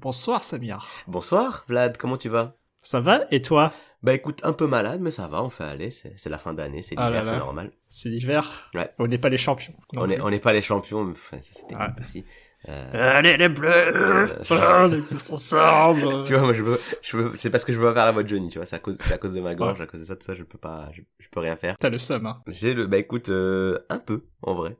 Bonsoir Samir. Bonsoir Vlad, comment tu vas? Ça va et toi? Bah écoute, un peu malade, mais ça va, on fait aller, c'est la fin d'année, c'est Ah l'hiver, c'est normal. C'est l'hiver? Ouais. On n'est pas les champions. non On n'est pas les champions, mais enfin, ça c'était Ouais. aussi. Euh, Allez les bleus Euh, On est tous ensemble tu vois, moi je veux, je veux, c'est parce que je veux pas faire la voix de Johnny, tu vois, c'est à cause, c'est à cause de ma gorge, à cause de ça, tout ça, je peux pas, je, je peux rien faire. T'as le seum, hein. J'ai le, bah écoute, euh, un peu, en vrai.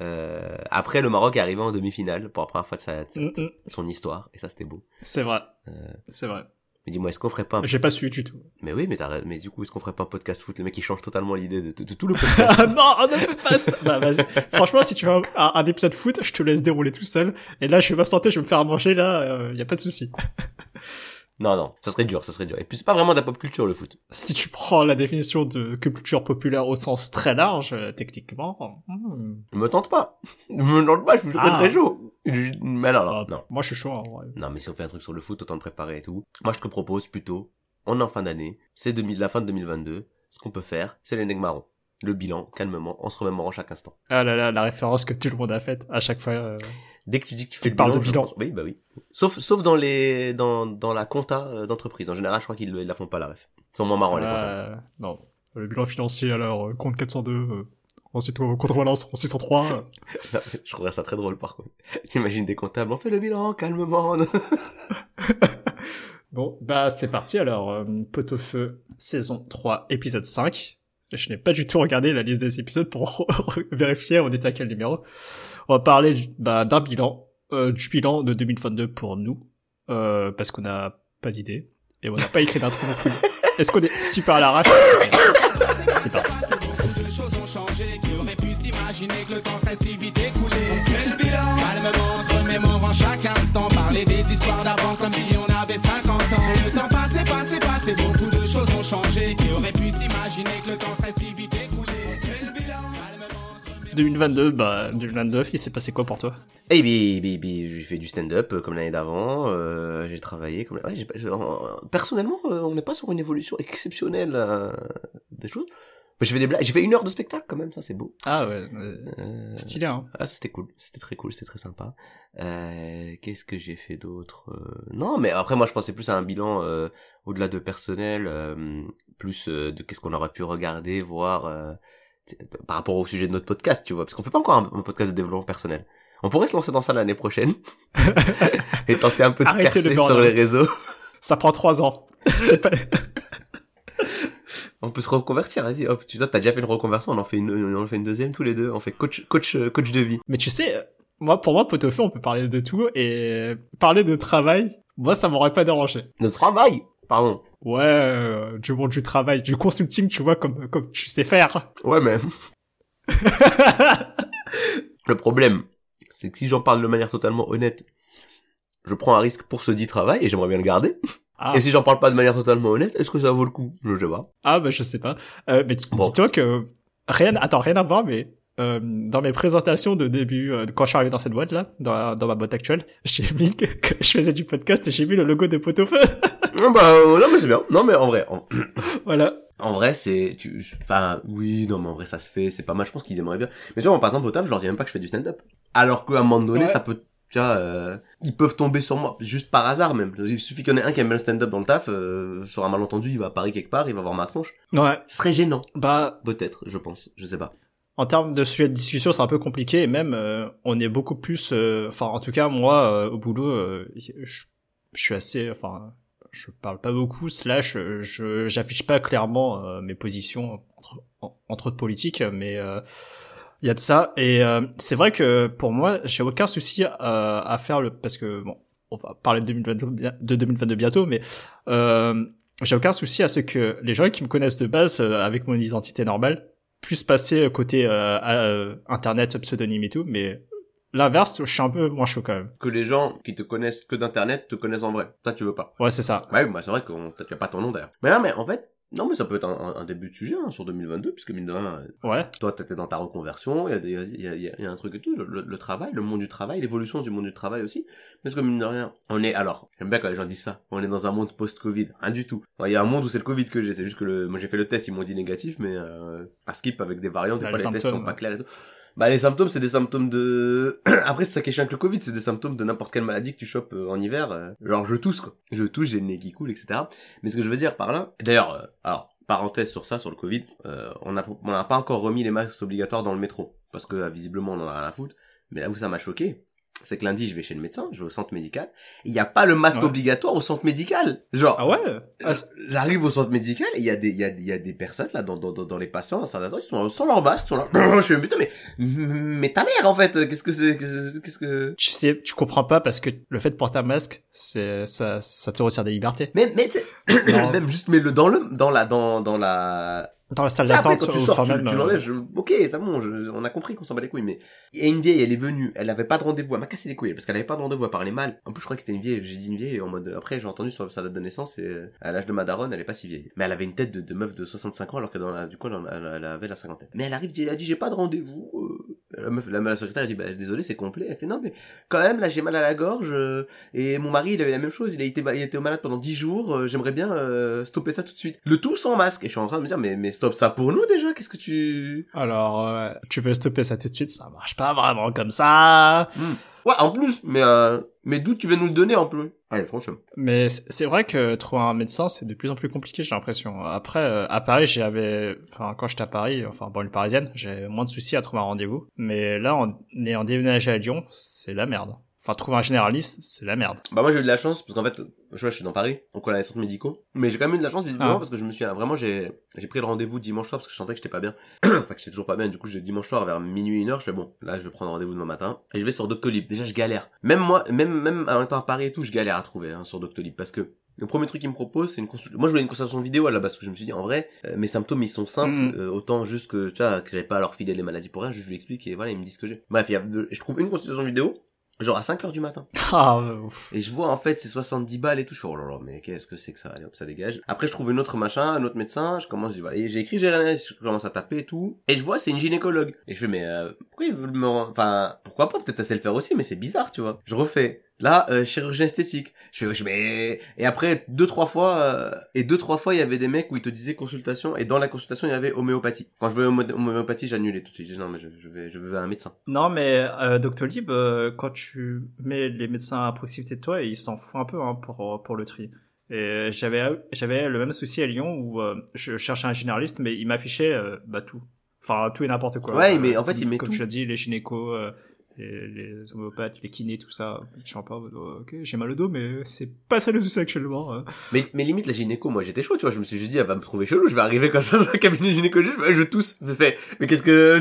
Euh, après, le Maroc est arrivé en demi-finale pour la première fois de sa, de sa- Mm, mm. son histoire, et ça c'était beau. C'est vrai. Euh, C'est vrai. mais dis-moi, est-ce qu'on ferait pas un... J'ai pas su du tout. Mais oui, mais mais du coup, est-ce qu'on ferait pas un podcast foot? Le mec, il change totalement l'idée de, de- de tout le podcast. Ah non, on ne fait pas ça Bah vas-y. Franchement, si tu veux un, un- épisode foot, je te laisse dérouler tout seul. Et là, je vais m'absenter, je vais me faire manger, là, euh, y a pas de souci. non, non, ça serait dur, ça serait dur. Et puis c'est pas vraiment de la pop culture, le foot. Si tu prends la définition de culture populaire au sens très large, euh, techniquement... hmm. Me tente pas. Me tente pas, je suis très Ah. très chaud. Je- Mais non, non, Ah, non. Moi, je suis chaud, en vrai. Non, mais si on fait un truc sur le foot, autant le préparer et tout. Moi, je te propose plutôt, on est en fin d'année, c'est 2000 la fin de 2022. Ce qu'on peut faire, c'est les marrons. Le bilan, calmement, en se remémorant chaque instant. Ah là là, la référence que tout le monde a faite à chaque fois. euh, Dès que tu dis que tu Tu fais le parles bilan, de bilan. pense- Oui, bah oui. Sauf, sauf dans les, dans, dans la compta euh, d'entreprise. En général, je crois qu'ils le- ils la font pas la ref. Ils sont moins marrants, les comptables. euh, non. Le bilan financier, alors, euh, compte 402, euh, ensuite euh, contre-balance en 603. euh. Non, je trouverais ça très drôle, par contre. T'imagines des comptables, on fait le bilan, calmement. Bon, bah c'est parti alors. Euh, Pot-au-feu, saison 3, épisode 5. Je n'ai pas du tout regardé la liste des épisodes pour vérifier on était à quel numéro. On va parler du- bah, d'un bilan, euh, du bilan de 2022 pour nous, euh, parce qu'on n'a pas d'idée, et on n'a pas écrit d'intro non plus. Est-ce qu'on est super à l'arrache? C'est parti. Beaucoup de choses ont changé. Qui aurait pu s'imaginer que le temps serait si vite écoulé On fait le bilan. Calmement, on se remémore en chaque instant. Parler des histoires d'avant comme si on avait 50 2022, bah 2022, il s'est passé quoi pour toi? Eh bien, bien, bien, j'ai fait du stand-up euh, comme l'année d'avant. euh, j'ai travaillé comme. Ouais, en- personnellement, euh, on n'est pas sur une évolution exceptionnelle euh, des choses. J'ai fait des blagues. J'ai fait une heure de spectacle quand même. Ça, c'est beau. Ah ouais, Euh, stylé hein. Ah, c'était cool. C'était très cool. C'était très sympa. Euh, Qu'est-ce que j'ai fait d'autre Euh, Non, mais après, moi, je pensais plus à un bilan euh, au-delà de personnel, euh, plus euh, de qu'est-ce qu'on aurait pu regarder, voir. Par rapport au sujet de notre podcast, tu vois, parce qu'on fait pas encore un, un podcast de développement personnel. On pourrait se lancer dans ça l'année prochaine et tenter un peu de Arrêtez le percer sur les réseaux. Ça prend trois ans. Pas... On peut se reconvertir, vas-y, hop, tu vois, t'as déjà fait une reconversion, on en fait une, on en fait une deuxième tous les deux, on fait coach, coach, coach de vie. Mais tu sais, moi, pour moi, pot-au-feu, on peut parler de tout et parler de travail, moi, ça m'aurait pas dérangé. De travail, pardon. Ouais, euh, du monde du travail, du consulting, tu vois, comme, comme tu sais faire. Ouais, mais le problème, c'est que si j'en parle de manière totalement honnête, je prends un risque pour ce dit travail et j'aimerais bien le garder. Ah, Et si j'en parle pas de manière totalement honnête, est-ce que ça vaut le coup? Je sais pas. ah bah, je sais pas. Euh, mais Bon. dis-toi que, rien, attends, rien à voir, mais, euh, dans mes présentations de début, euh, quand je suis arrivé dans cette boîte là, dans, dans ma boîte actuelle, j'ai mis que, que je faisais du podcast et j'ai mis le logo de pot-au-feu. Non, bah, euh, non, mais c'est bien. Non, mais en vrai, en, voilà. en vrai, c'est, tu, enfin, oui, non, mais en vrai, ça se fait, c'est pas mal, je pense qu'ils aimeraient bien. Mais tu vois, moi, par exemple, au taf, je leur dis même pas que je fais du stand-up. Alors qu'à un moment donné, Ouais. ça peut, tu vois, euh, ils peuvent tomber sur moi, juste par hasard même. Il suffit qu'il y en ait un qui aime bien le stand-up dans le taf, euh, sur un malentendu, il va à Paris quelque part, il va voir ma tronche. Ouais. Ce serait gênant. Bah, Peut-être, je pense, je sais pas. En termes de sujet de discussion, c'est un peu compliqué et même euh, on est beaucoup plus, euh, enfin en tout cas moi euh, au boulot, euh, je, je suis assez, enfin je parle pas beaucoup, slash je j'affiche pas clairement mes positions entre, en- entre autres politiques, mais il y a de ça. Et euh, c'est vrai que pour moi j'ai aucun souci euh, à faire le parce que bon on va parler de 2022, bien- de 2022 bientôt, mais euh, j'ai aucun souci à ce que les gens qui me connaissent de base avec mon identité normale plus passer côté euh, à, euh, internet pseudonyme et tout mais l'inverse je suis un peu moins chaud quand même Que les gens qui te connaissent que d'internet te connaissent en vrai. Ça, tu veux pas. ouais c'est ça Ouais, bah, c'est vrai qu'on t'a pas ton nom d'ailleurs. Mais non, mais en fait, non, mais ça peut être un, un- début de sujet, hein, sur 2022, puisque mine de rien, euh, ouais toi, t'étais dans ta reconversion, il y y y a- il y a un truc et tout, le, le- le travail, le monde du travail, l'évolution du monde du travail aussi. Parce que mine de rien, on est, alors, j'aime bien quand les gens disent ça, on est dans un monde post-Covid, rien du tout. Il y a un monde où c'est le Covid que j'ai, c'est juste que le, moi j'ai fait le test, ils m'ont dit négatif, mais, euh, à skip avec des variants, des Bah, fois les les tests sont pas clairs et tout. Bah les symptômes c'est des symptômes de après c'est ça qui est chiant avec le Covid, c'est des symptômes de n'importe quelle maladie que tu chopes euh, en hiver. euh, Genre je tousse quoi. Je tousse, j'ai le nez qui coule, etc. Mais ce que je veux dire par là, d'ailleurs, euh, alors parenthèse sur ça, sur le Covid, euh, on n'a on n'a pas encore remis les masques obligatoires dans le métro parce que visiblement on en a rien à foutre. Mais là où ça m'a choqué, c'est que lundi je vais chez le médecin, je vais au centre médical, il n'y a pas le masque Ouais. obligatoire au centre médical. Genre Ah ouais Ah, c'est- J'arrive au centre médical et il y a des, il y a, il y a des personnes là dans, dans, dans, les patients, dans certains ils sont sans leur masque, ils sont là. Je suis putain mais, mais ta mère en fait, qu'est-ce que c'est, qu'est-ce que. Tu sais, tu comprends pas parce que le fait de porter un masque, c'est ça, ça te retire des libertés. Mais, mais, tu sais, Non. même juste mets le dans le, dans la, dans, dans la. Dans la salle d'attente, quand tu sors, tu, tu euh, l'enlèves, je- ok, c'est bon, je- on a compris qu'on s'en bat les couilles, mais il y a une vieille, elle est venue, elle avait pas de rendez-vous, elle m'a cassé les couilles, parce qu'elle avait pas de rendez-vous, elle parlait mal. En plus, je crois que c'était une vieille, j'ai dit une vieille, en mode, après, j'ai entendu sur sa date de naissance, et euh, à l'âge de ma daronne, elle est pas si vieille. Mais elle avait une tête de, de meuf de 65 ans, alors que dans la, du coup, elle, elle- elle avait la cinquantaine. Mais elle arrive, elle a dit, j'ai pas de rendez-vous, euh, la meuf, la, la secrétaire, elle dit, bah, désolé, c'est complet. Elle fait, non, mais quand même, là, j'ai mal à la gorge, euh, et mon mari, il avait la même chose, il a été, il était malade pendant 10 jours, euh, j'aimerais bien, euh, stopper ça tout de suite. Le tout sans masque. Et je suis en train de me dire, mais, mais stop ça pour nous déjà, qu'est-ce que tu, Alors, euh, tu peux stopper ça tout de suite, ça marche pas vraiment comme ça. Ouais, en plus, mais euh, mais d'où tu veux nous le donner en plus? Allez, franchement. Mais c'est vrai que trouver un médecin, c'est de plus en plus compliqué, j'ai l'impression. Après, euh, à Paris, j'avais, enfin, quand j'étais à Paris, enfin, banlieue parisienne, j'ai moins de soucis à trouver un rendez-vous. Mais là, en ayant déménagé à Lyon, c'est la merde. Enfin, trouver un généraliste, c'est la merde. Bah moi j'ai eu de la chance parce qu'en fait, je, vois, je suis dans Paris, donc on a les centres médicaux, mais j'ai quand même eu de la chance visiblement Ah. parce que je me suis vraiment j'ai j'ai pris le rendez-vous dimanche soir parce que je sentais que j'étais pas bien. enfin que j'étais toujours pas bien. Du coup, j'ai dimanche soir vers minuit une heure, je fais bon, là je vais prendre rendez-vous demain matin et je vais sur Doctolib. Déjà je galère. Même moi, même même en étant à Paris et tout, je galère à trouver hein, sur Doctolib parce que le premier truc qu'il me propose, c'est une consultation. Moi, je voulais une consultation vidéo à la base, parce que je me suis dit, en vrai, euh, mes symptômes, ils sont simples, Mhm. euh, autant juste que, tu vois, que j'avais pas à leur filer les maladies pour rien, je lui explique et voilà, ils me disent ce que j'ai. Bref, il y a, je trouve une consultation vidéo, genre à 5 heures du matin. Ah, ouf. Et je vois en fait c'est 70 balles et tout. Je fais oh là là mais qu'est-ce que c'est que ça? Allez hop ça dégage. Après je trouve une autre machin, un autre médecin. Je commence je et j'ai écrit GRNS, je commence à taper et tout. Et je vois c'est une gynécologue. Et je fais mais euh, pourquoi ils veulent me enfin pourquoi pas? Peut-être sait le faire aussi mais c'est bizarre tu vois. Je refais. Là euh, chirurgien esthétique. Je fais je mais et après deux trois fois euh, et deux trois fois il y avait des mecs où ils te disaient consultation et dans la consultation il y avait homéopathie. Quand je homé- homéopathie j'annulais tout de suite. Je dis non mais je, je vais je vais un médecin. Non, mais euh, Doctolib, euh, quand tu mets les médecins à proximité de toi, ils s'en foutent un peu hein, pour pour le tri. Et j'avais j'avais le même souci à Lyon où euh, je cherchais un généraliste, mais il m'affichait euh, bah tout, enfin tout et n'importe quoi. Ouais, mais en fait, il met comme tout. tu l'as dit, les gynécos, euh, les, les homéopathes, les kinés, tout ça. Je suis mode, oh, ok, j'ai mal au dos, mais c'est pas ça le souci actuellement. hein. Mais, mais limite, la gynéco, moi, j'étais chaud, tu vois. Je me suis juste dit, elle va me trouver chelou. Je vais arriver comme ça dans un cabinet gynécologique. Je, tousse. Je fais, mais qu'est-ce que,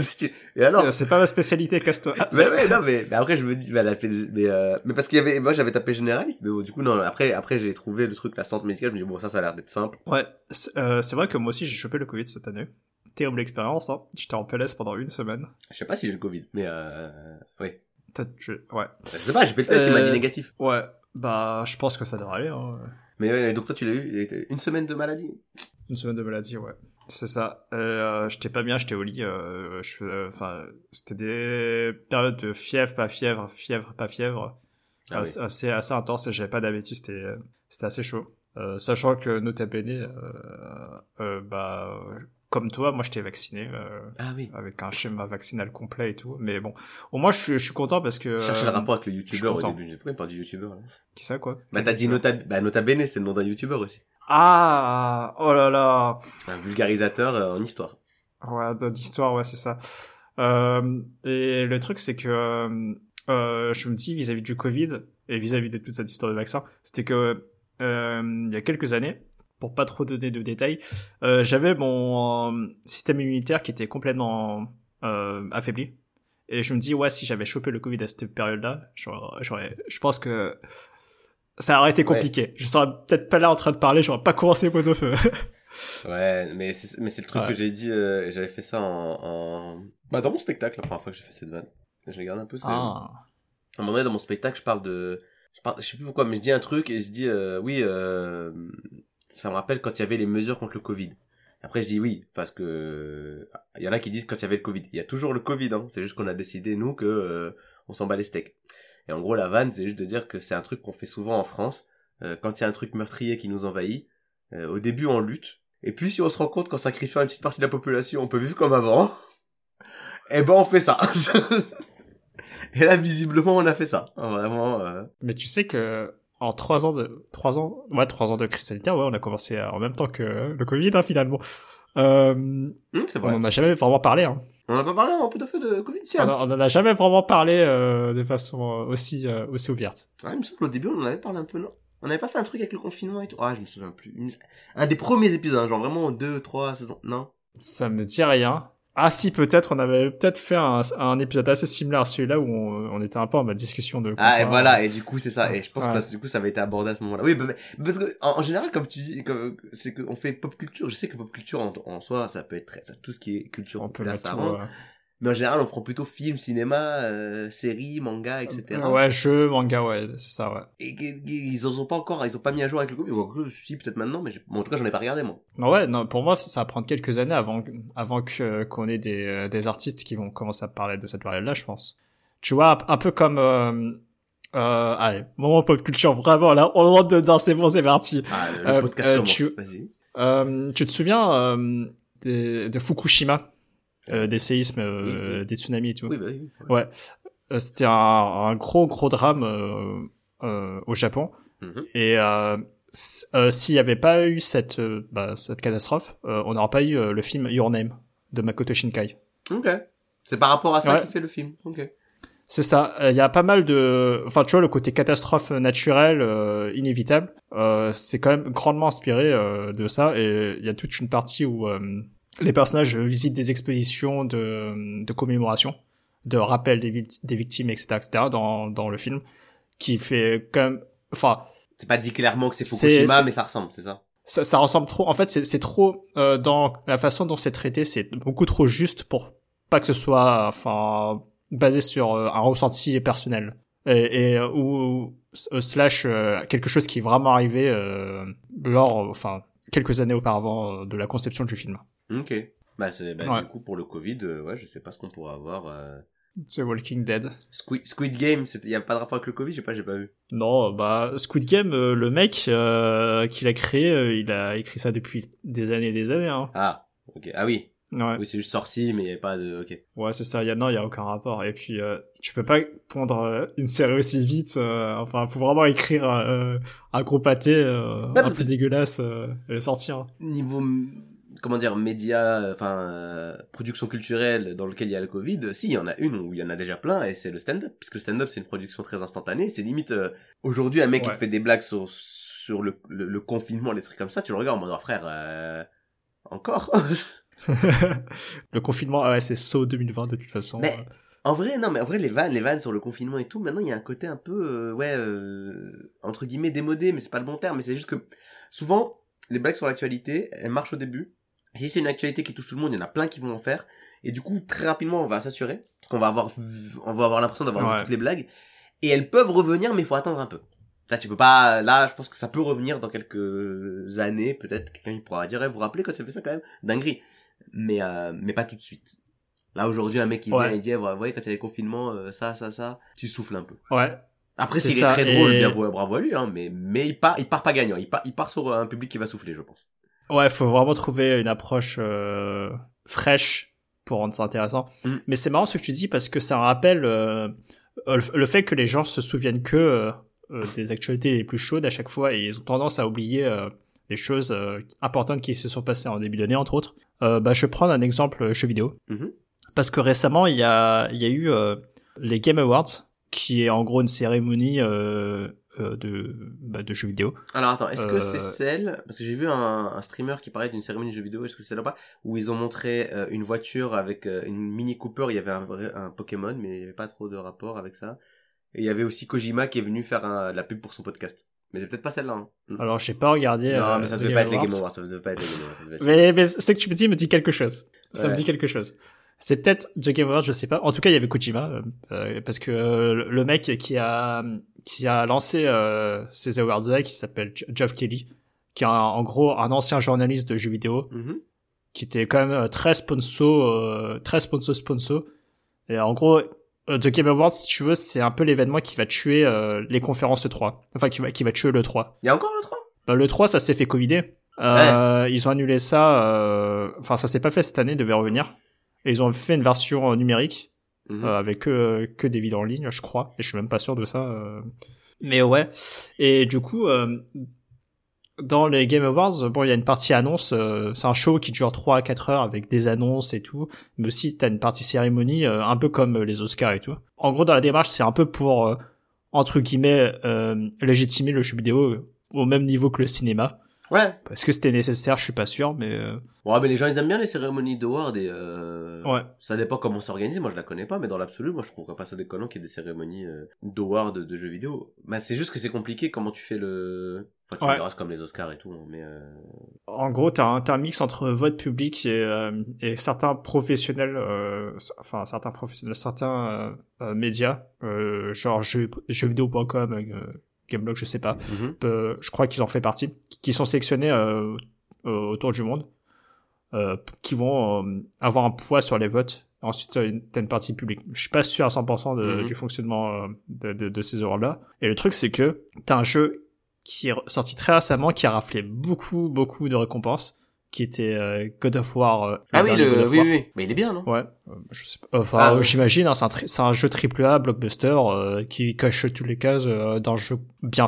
et alors? Euh, C'est pas ma spécialité, casse-toi. Ah, mais ouais, non, mais, mais après, je me dis, bah, elle a fait des- mais, euh, mais parce qu'il y avait, moi, j'avais tapé généraliste, mais bon, du coup, non, après, après, j'ai trouvé le truc, la centre médicale, je me dis, bon, ça, ça a l'air d'être simple. Ouais, c'est euh, c'est vrai que moi aussi j'ai chopé le Covid cette année. Terrible expérience, hein. J'étais en PLS pendant une semaine. Je sais pas si j'ai le Covid, mais, euh, oui. Je... ouais. Je sais pas, j'ai fait le test, il m'a dit Euh, négatif. Ouais, bah, je pense que ça devrait aller, hein. Mais, ouais, donc toi, tu l'as eu, une semaine de maladie? Une semaine de maladie, ouais. C'est ça. Euh, j'étais pas bien, j'étais au lit. Euh, euh, enfin, c'était des périodes de fièvre, pas fièvre, fièvre, pas fièvre. Ah assez, assez, assez intense. et J'avais pas d'habitude, c'était, c'était assez chaud. Euh, sachant que nota bene, euh, euh, bah, comme toi, moi j'étais vacciné. Euh, Ah oui. avec un schéma vaccinal complet et tout. Mais bon, au moins je suis, je suis content parce que. Chercher le euh, rapport avec le youtubeur au début. J'ai pas du youtubeur, là. Qui ça quoi? Bah, t'as dit nota, bah, nota bene, c'est le nom d'un youtubeur aussi. Ah Oh là là Un vulgarisateur euh, en histoire. Ouais, d'histoire, ouais, c'est ça. Euh, et le truc, c'est que euh, euh, je me dis vis-à-vis du Covid et vis-à-vis de toute cette histoire de vaccin, c'était que euh, il y a quelques années, pour pas trop donner de détails, euh, j'avais mon euh, système immunitaire qui était complètement euh, affaibli. Et je me dis, ouais, si j'avais chopé le Covid à cette période-là, j'aurais, je pense que ça aurait été Ouais. compliqué. Je serais peut-être pas là en train de parler, j'aurais pas commencé pot au feu. Ouais, mais c'est, mais c'est le truc Ouais. que j'ai dit, euh, j'avais fait ça en, en, bah, dans mon spectacle, la première fois que j'ai fait cette vanne. Je regarde un peu, c'est, Ah. à un moment donné, dans mon spectacle, je parle de, je parle, je sais plus pourquoi, mais je dis un truc et je dis, euh, oui, euh, ça me rappelle quand il y avait les mesures contre le Covid. Après, je dis oui, parce que, il y en a qui disent quand il y avait le Covid. Il y a toujours le Covid, hein. C'est juste qu'on a décidé, nous, que, euh, on s'en bat les steaks. Et en gros, la vanne, c'est juste de dire que c'est un truc qu'on fait souvent en France. Euh, quand il y a un truc meurtrier qui nous envahit, euh, au début, on lutte. Et puis, si on se rend compte qu'en sacrifiant une petite partie de la population, on peut vivre comme avant. Eh ben, on fait ça. Et là, visiblement, on a fait ça. Vraiment. Mais tu sais que en trois ans de trois ans, ouais, trois ans de crise sanitaire, ouais, on a commencé à- en même temps que le Covid hein, finalement. Euh, c'est on vrai. en a jamais vraiment parlé. Hein. On n'a pas parlé hein, tout à fait de Covid, si. On, hein. a- jamais vraiment parlé euh, de façon euh, aussi euh, aussi ouverte. Ouais, il me semble qu'au début, on en avait parlé un peu, non? On n'avait pas fait un truc avec le confinement et tout Ah, je me souviens plus. Un des premiers épisodes, hein, genre vraiment deux, trois saisons. Non? Ça me dit rien. Ah si, peut-être on avait peut-être fait un, un épisode assez similaire à celui-là où on, on était un peu en mode discussion de. Ah, et voilà, et du coup, c'est ça. Et je pense Ouais. que du coup, ça avait été abordé à ce moment-là. Oui, bah, parce que, en, en général, comme tu dis, comme, c'est qu'on fait pop culture. Je sais que pop culture, en, en soi, ça peut être très, ça, tout ce qui est culture On peut mettre ça tout, euh, Mais en général, on prend plutôt film, cinéma, euh, séries, manga, etc. Ouais, jeu, manga, ouais, c'est ça, ouais. Et ils en ont pas encore, ils ont pas mis à jour avec le Covid. Ou encore, si, peut-être maintenant, mais bon, en tout cas, j'en ai pas regardé, moi. Non, ouais, non, pour moi, ça, ça va prendre quelques années avant, avant que qu'on ait des, euh, des artistes qui vont commencer à parler de cette période-là, je pense. Tu vois, un peu comme, euh, euh, allez, moment pop culture, vraiment, là, on rentre dedans, c'est bon, c'est parti. Ah, le, Euh, podcast euh, commence. tu- Vas-y. Euh, tu te souviens euh, des- de Fukushima, euh, des séismes, euh, Oui, oui. des tsunamis et tout. Oui, bah oui. Ouais. Euh, C'était un, un gros, gros drame euh, euh, au Japon. Mhm. Et euh, euh, s'il n'y avait pas eu cette, euh, bah, cette catastrophe, euh, on n'aurait pas eu euh, le film Your Name de Makoto Shinkai. Ok. C'est par rapport à ça Ouais. qu'il fait le film. Ok. C'est ça. Il y a pas mal de, enfin tu vois le côté catastrophe naturelle euh, inévitable, euh, c'est quand même grandement inspiré euh, de ça. Et il y a toute une partie où euh, les personnages visitent des expositions de, de commémoration, de rappel des, vict- des victimes, etc., etc. dans dans le film, qui fait quand même, enfin C'est pas dit clairement que c'est Fukushima, mais ça ressemble, c'est ça? ça, ça ressemble trop. En fait, c'est trop euh, dans la façon dont c'est traité, c'est beaucoup trop juste pour pas que ce soit, enfin, basé sur euh, un ressenti personnel et, et euh, ou euh, slash euh, quelque chose qui est vraiment arrivé euh, lors, enfin, quelques années auparavant de la conception du film. Ok. Bah, c'est, bah, Ouais. du coup, pour le Covid, euh, ouais, je sais pas ce qu'on pourra avoir. euh. The Walking Dead. Squid, Squid Game, il y a pas de rapport avec le Covid, j'ai pas, j'ai pas vu. Non, bah Squid Game, euh, le mec euh, qui l'a créé, euh, il a écrit ça depuis des années et des années. Hein. Ah, ok. Ah oui. Ouais. Oui, c'est juste sorti, mais il y a pas de, ok. Ouais, c'est ça. Y a, non, il y a aucun rapport. Et puis, euh, tu peux pas pondre euh, une série aussi vite. euh, enfin, faut vraiment écrire euh, un gros pâté euh, Ouais, un peu que- dégueulasse euh, et le sortir. Niveau, comment dire, média, euh, enfin, euh, production culturelle dans lequel il y a le Covid, si, il y en a une où il y en a déjà plein, et c'est le stand-up. Puisque le stand-up, c'est une production très instantanée. C'est limite, euh, aujourd'hui, un mec qui te fait des blagues sur, sur le, le, le confinement, les trucs comme ça, tu le regardes mode, oh, frère, euh, encore? le confinement, ah ouais, c'est saut 2020 de toute façon. Mais- En vrai, non, mais en vrai, les vannes, les vannes sur le confinement et tout, maintenant, il y a un côté un peu, euh, ouais, euh, entre guillemets, démodé, mais c'est pas le bon terme, mais c'est juste que, souvent, les blagues sur l'actualité, elles marchent au début. Et si c'est une actualité qui touche tout le monde, il y en a plein qui vont en faire. Et du coup, très rapidement, on va s'assurer, parce qu'on va avoir, on va avoir l'impression d'avoir vu toutes les blagues. Et elles peuvent revenir, mais il faut attendre un peu. Ça, tu peux pas, là, je pense que ça peut revenir dans quelques années, peut-être, quelqu'un il pourra dire, Eh, vous vous rappelez quand ça fait ça quand même? Dinguerie. Mais, euh, mais pas tout de suite. Là, aujourd'hui, un mec qui Ouais. vient et dit, Eh, vous voyez, quand il y a les confinements, euh, ça, ça, ça, tu souffles un peu. Ouais. Après, C'est s'il est très drôle, bien bravo, bravo à lui, hein, mais, mais il part, il part pas gagnant. Il part, il part sur un public qui va souffler, je pense. Ouais, faut vraiment trouver une approche euh, fraîche pour rendre ça intéressant. Mm. Mais c'est marrant ce que tu dis parce que ça rappelle euh, le fait que les gens se souviennent que euh, euh, des actualités les plus chaudes à chaque fois et ils ont tendance à oublier euh, des choses euh, importantes qui se sont passées en début d'année entre autres. Euh, bah, je vais prendre un exemple euh, jeu vidéo Mhm. parce que récemment il y a il y a eu euh, les Game Awards qui est en gros une cérémonie euh, euh, de bah, de jeux vidéo. Alors attends, est-ce que Euh, c'est celle parce que j'ai vu un, un streamer qui parlait d'une cérémonie de jeux vidéo, est-ce que c'est pas où ils ont montré euh, une voiture avec euh, une Mini Cooper, il y avait un vrai un Pokémon mais il y avait pas trop de rapport avec ça. Et il y avait aussi Kojima qui est venu faire un- la pub pour son podcast. Mais c'est peut-être pas celle-là. Hein. Mm. Alors j'ai pas regardé. non, euh, mais ça The devait pas être les. Game Awards, ça devait pas être les Game Awards. Mais, mais ce que tu me dis me dit quelque chose. Ça Ouais. me dit quelque chose. C'est peut-être The Game Awards, je sais pas. En tout cas, il y avait Kojima, euh, euh, parce que euh, le mec qui a qui a lancé euh, ces awards-là, qui s'appelle Geoff Kelly, qui est un- en gros un ancien journaliste de jeux vidéo, Mhm. qui était quand même euh, très sponsor, euh, très sponsor sponsor. Et en gros, The Game Awards, si tu veux, c'est un peu l'événement qui va tuer euh, les conférences 3. Enfin, qui va qui va tuer le 3. Il y a encore le 3 Bah, le 3, ça s'est fait covider. Euh, Ils ont annulé ça. Enfin, ça s'est pas fait cette année, devait revenir. Et ils ont fait une version numérique Euh, avec euh, que des vidéos en ligne, je crois. Et je suis même pas sûr de ça. euh. Mais ouais. Et du coup, euh, dans les Game Awards, bon, il y a une partie annonce. euh, c'est un show qui dure 3 à 4 heures avec des annonces et tout. Mais aussi, t'as une partie cérémonie, euh, un peu comme les Oscars et tout. En gros, dans la démarche, c'est un peu pour, euh, entre guillemets, euh, légitimer le jeu vidéo au même niveau que le cinéma. Ouais. Parce que c'était nécessaire, je suis pas sûr, mais euh, Ouais, mais les gens, ils aiment bien les cérémonies d'awards et euh... ouais. Ça dépend comment c'est organisé, moi je la connais pas, mais dans l'absolu, moi je trouve pas ça déconnant qu'il y ait des cérémonies euh, d'awards de, de jeux vidéo. Bah c'est juste que c'est compliqué comment tu fais le... Enfin tu Ouais. me diras, comme les Oscars et tout, hein, mais... Euh... En gros, t'as un, un mix entre vote public et, euh, et certains professionnels, euh, enfin certains professionnels, certains médias, euh, genre jeux, jeuxvideo.com, Gameblog, je sais pas. mhm. Euh, je crois qu'ils en fait partie, qui sont sélectionnés euh, autour du monde, euh, qui vont avoir un poids sur les votes. Ensuite, t'as une, partie publique. Je suis pas sûr à 100% de, Mhm. du fonctionnement de, de, de ces euros-là. Et le truc, c'est que t'as un jeu qui est sorti très récemment, qui a raflé beaucoup, beaucoup de récompenses, qui était euh, God of War. euh, Ah oui, le... oui, War. oui, oui. Mais il est bien, non? Ouais, euh, je sais pas. Enfin, Ah, euh, j'imagine, hein, c'est un, tri- c'est un jeu triple A, blockbuster, euh, qui coche toutes les cases d'un jeu bien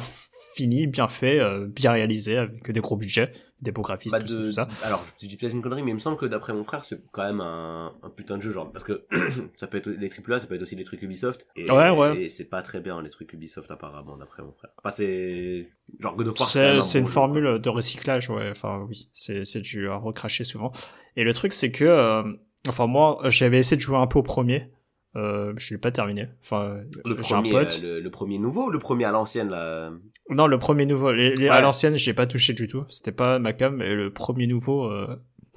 fini, bien fait, euh, bien réalisé, avec des gros budgets, graphismes, Bah, tout, tout ça. Alors, je dis peut-être une connerie, mais il me semble que d'après mon frère, c'est quand même un, un putain de jeu, genre, parce que ça peut être les AAA, ça peut être aussi des trucs Ubisoft. Et, Ouais, ouais. Et c'est pas très bien, les trucs Ubisoft, apparemment, d'après mon frère. Enfin, c'est, genre, God of War, C'est un une jeu, formule de recyclage, ouais. Enfin, oui, c'est c'est du à recracher souvent. Et le truc, c'est que, euh, enfin, moi, j'avais essayé de jouer un peu au premier. Euh, je l'ai pas terminé. Enfin, Le j'ai un premier, pote. euh, le, le premier nouveau ou le premier à l'ancienne, là? Non, le premier nouveau. Les, les- à l'ancienne, j'ai pas touché du tout. C'était pas ma cam. Et le premier nouveau, euh...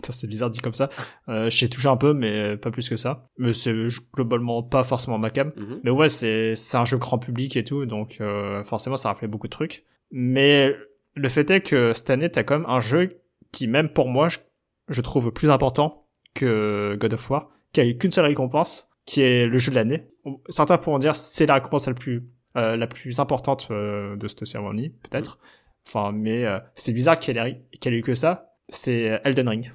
c'est bizarre dit comme ça. Euh, j'ai touché un peu, mais pas plus que ça. Mais c'est globalement pas forcément ma cam. Mhm. Mais ouais, c'est c'est un jeu grand public et tout, donc euh, forcément ça reflète beaucoup de trucs. Mais le fait est que cette année, t'as quand même un jeu qui, même pour moi, je, je trouve plus important que God of War, qui a eu qu'une seule récompense, qui est le jeu de l'année. Certains pourront dire c'est la récompense la plus euh, la plus importante euh, de cette cérémonie, peut-être. Enfin, mais euh, c'est bizarre qu'elle ait, eu que ça. C'est Elden Ring.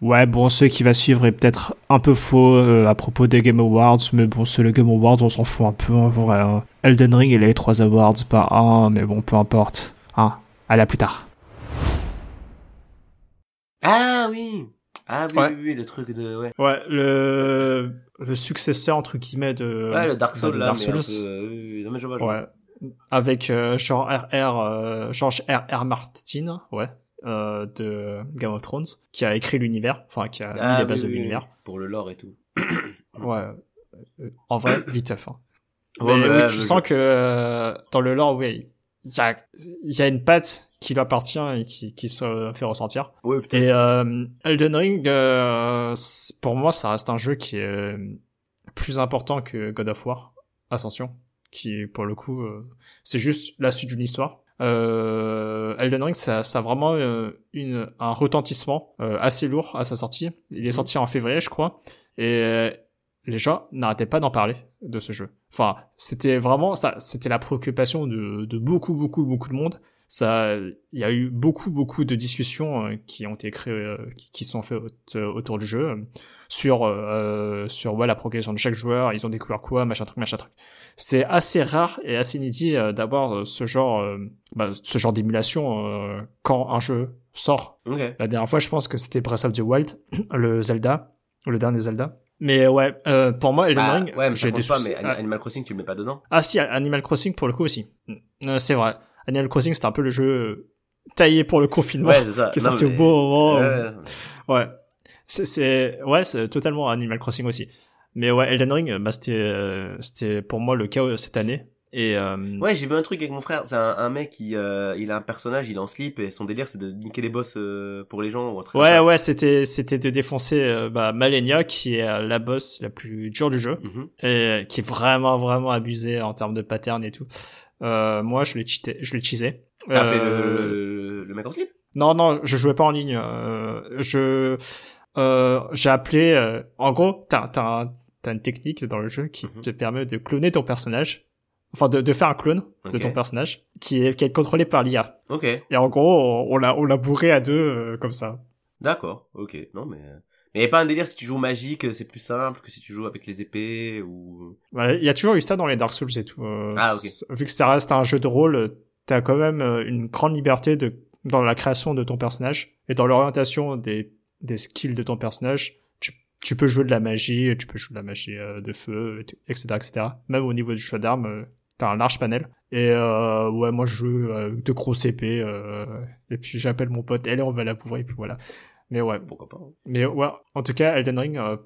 Ouais, bon, ce qui va suivre est peut-être un peu faux euh, à propos des Game Awards, mais bon, c'est le Game Awards, on s'en fout un peu en vrai. hein. Elden Ring, il a eu trois awards, pas un, mais bon, peu importe. Hein, allez, à plus tard. Ah oui Ah oui, Ouais. oui, oui, le truc de... Ouais, Ouais, le, le successeur, entre guillemets, de... ouais le Dark Souls, de là, Dark mais Souls. peu... euh, non, mais je vois, je vois. Ouais. Avec euh, George R.R. euh, George R.R. Martin, ouais, euh, de Game of Thrones, qui a écrit l'univers, enfin, qui a mis Ah les bases oui, de l'univers. Pour le lore et tout. Ouais. Euh, En vrai, vite hein. Ouais, mais mais oui, tu je- sens que euh, dans le lore, oui, il y a, y a une patte qui lui appartient et qui, qui se fait ressentir. Ouais. Et euh, Elden Ring, euh, pour moi, ça reste un jeu qui est plus important que God of War, Ascension, qui pour le coup, euh, c'est juste la suite d'une histoire. Euh, Elden Ring, ça, ça a vraiment euh, une, un retentissement euh, assez lourd à sa sortie. Il est sorti en février, je crois, et euh, les gens n'arrêtaient pas d'en parler de ce jeu. Enfin, c'était vraiment ça, c'était la préoccupation de, de beaucoup, beaucoup, beaucoup de monde. Ça il y a eu beaucoup beaucoup de discussions euh, qui ont été créées euh, qui, sont faites au- autour du jeu euh, sur euh, sur ouais la progression de chaque joueur ils ont découvert quoi machin truc machin truc. C'est assez rare et assez inédit euh, d'avoir euh, ce genre euh, bah, ce genre d'émulation euh, quand un jeu sort. La dernière fois je pense que c'était Breath of the Wild le Zelda le dernier Zelda mais ouais euh, pour moi Elden Bah, Ring ouais, mais des compte pas, mais ah, Animal Crossing, tu le mets pas dedans ah si, Animal Crossing pour le coup aussi. Euh, c'est vrai. Animal Crossing, c'était un peu le jeu euh, taillé pour le confinement, Ouais, c'est ça. qui est Non, sorti au bon moment. Ouais, Ouais. C'est, ouais, c'est totalement Animal Crossing aussi. Mais ouais, Elden Ring, bah, c'était, euh, c'était pour moi le cas euh, cette année. Et euh, Ouais, j'ai vu un truc avec mon frère. C'est un, un mec qui, euh, il a un personnage, il est en slip et son délire c'est de niquer les boss euh, pour les gens ou comme ouais, ouais, c'était, c'était de défoncer euh, bah, Malenia, qui est euh, la boss la plus dure du jeu, Mhm. et qui est vraiment, vraiment abusée en termes de pattern et tout. Euh, moi, je l'ai cheaté, je l'ai cheesé. T'as appelé Euh, le, le, le mec en slip? Non, non, je jouais pas en ligne. Euh, je, euh, j'ai appelé. euh, en gros, t'as, t'as, un- t'as une technique dans le jeu qui Mhm. te permet de cloner ton personnage, enfin de, de faire un clone de ton personnage, qui est qui est contrôlé par l'IA. Ok. Et en gros, on, l'a, on l'a bourré à deux euh, comme ça. D'accord, ok. Non, mais... euh, Mais y a pas un délire si tu joues magique, c'est plus simple que si tu joues avec les épées ou... Ouais, Il y a toujours eu ça dans les Dark Souls et tout. euh, Ah, ok. Vu que ça reste un jeu de rôle, euh, t'as quand même euh, une grande liberté de, dans la création de ton personnage et dans l'orientation des, des skills de ton personnage. Tu, tu peux jouer de la magie, tu peux jouer de la magie euh, de feu, etc., etc. Même au niveau du choix d'armes, euh, t'as un large panel. Et euh, ouais, moi je joue euh, avec de grosses épées. euh, et puis j'appelle mon pote, allez, on va la bourrer, et puis voilà. Mais ouais, Pourquoi pas hein. mais ouais, en tout cas, Elden Ring, euh,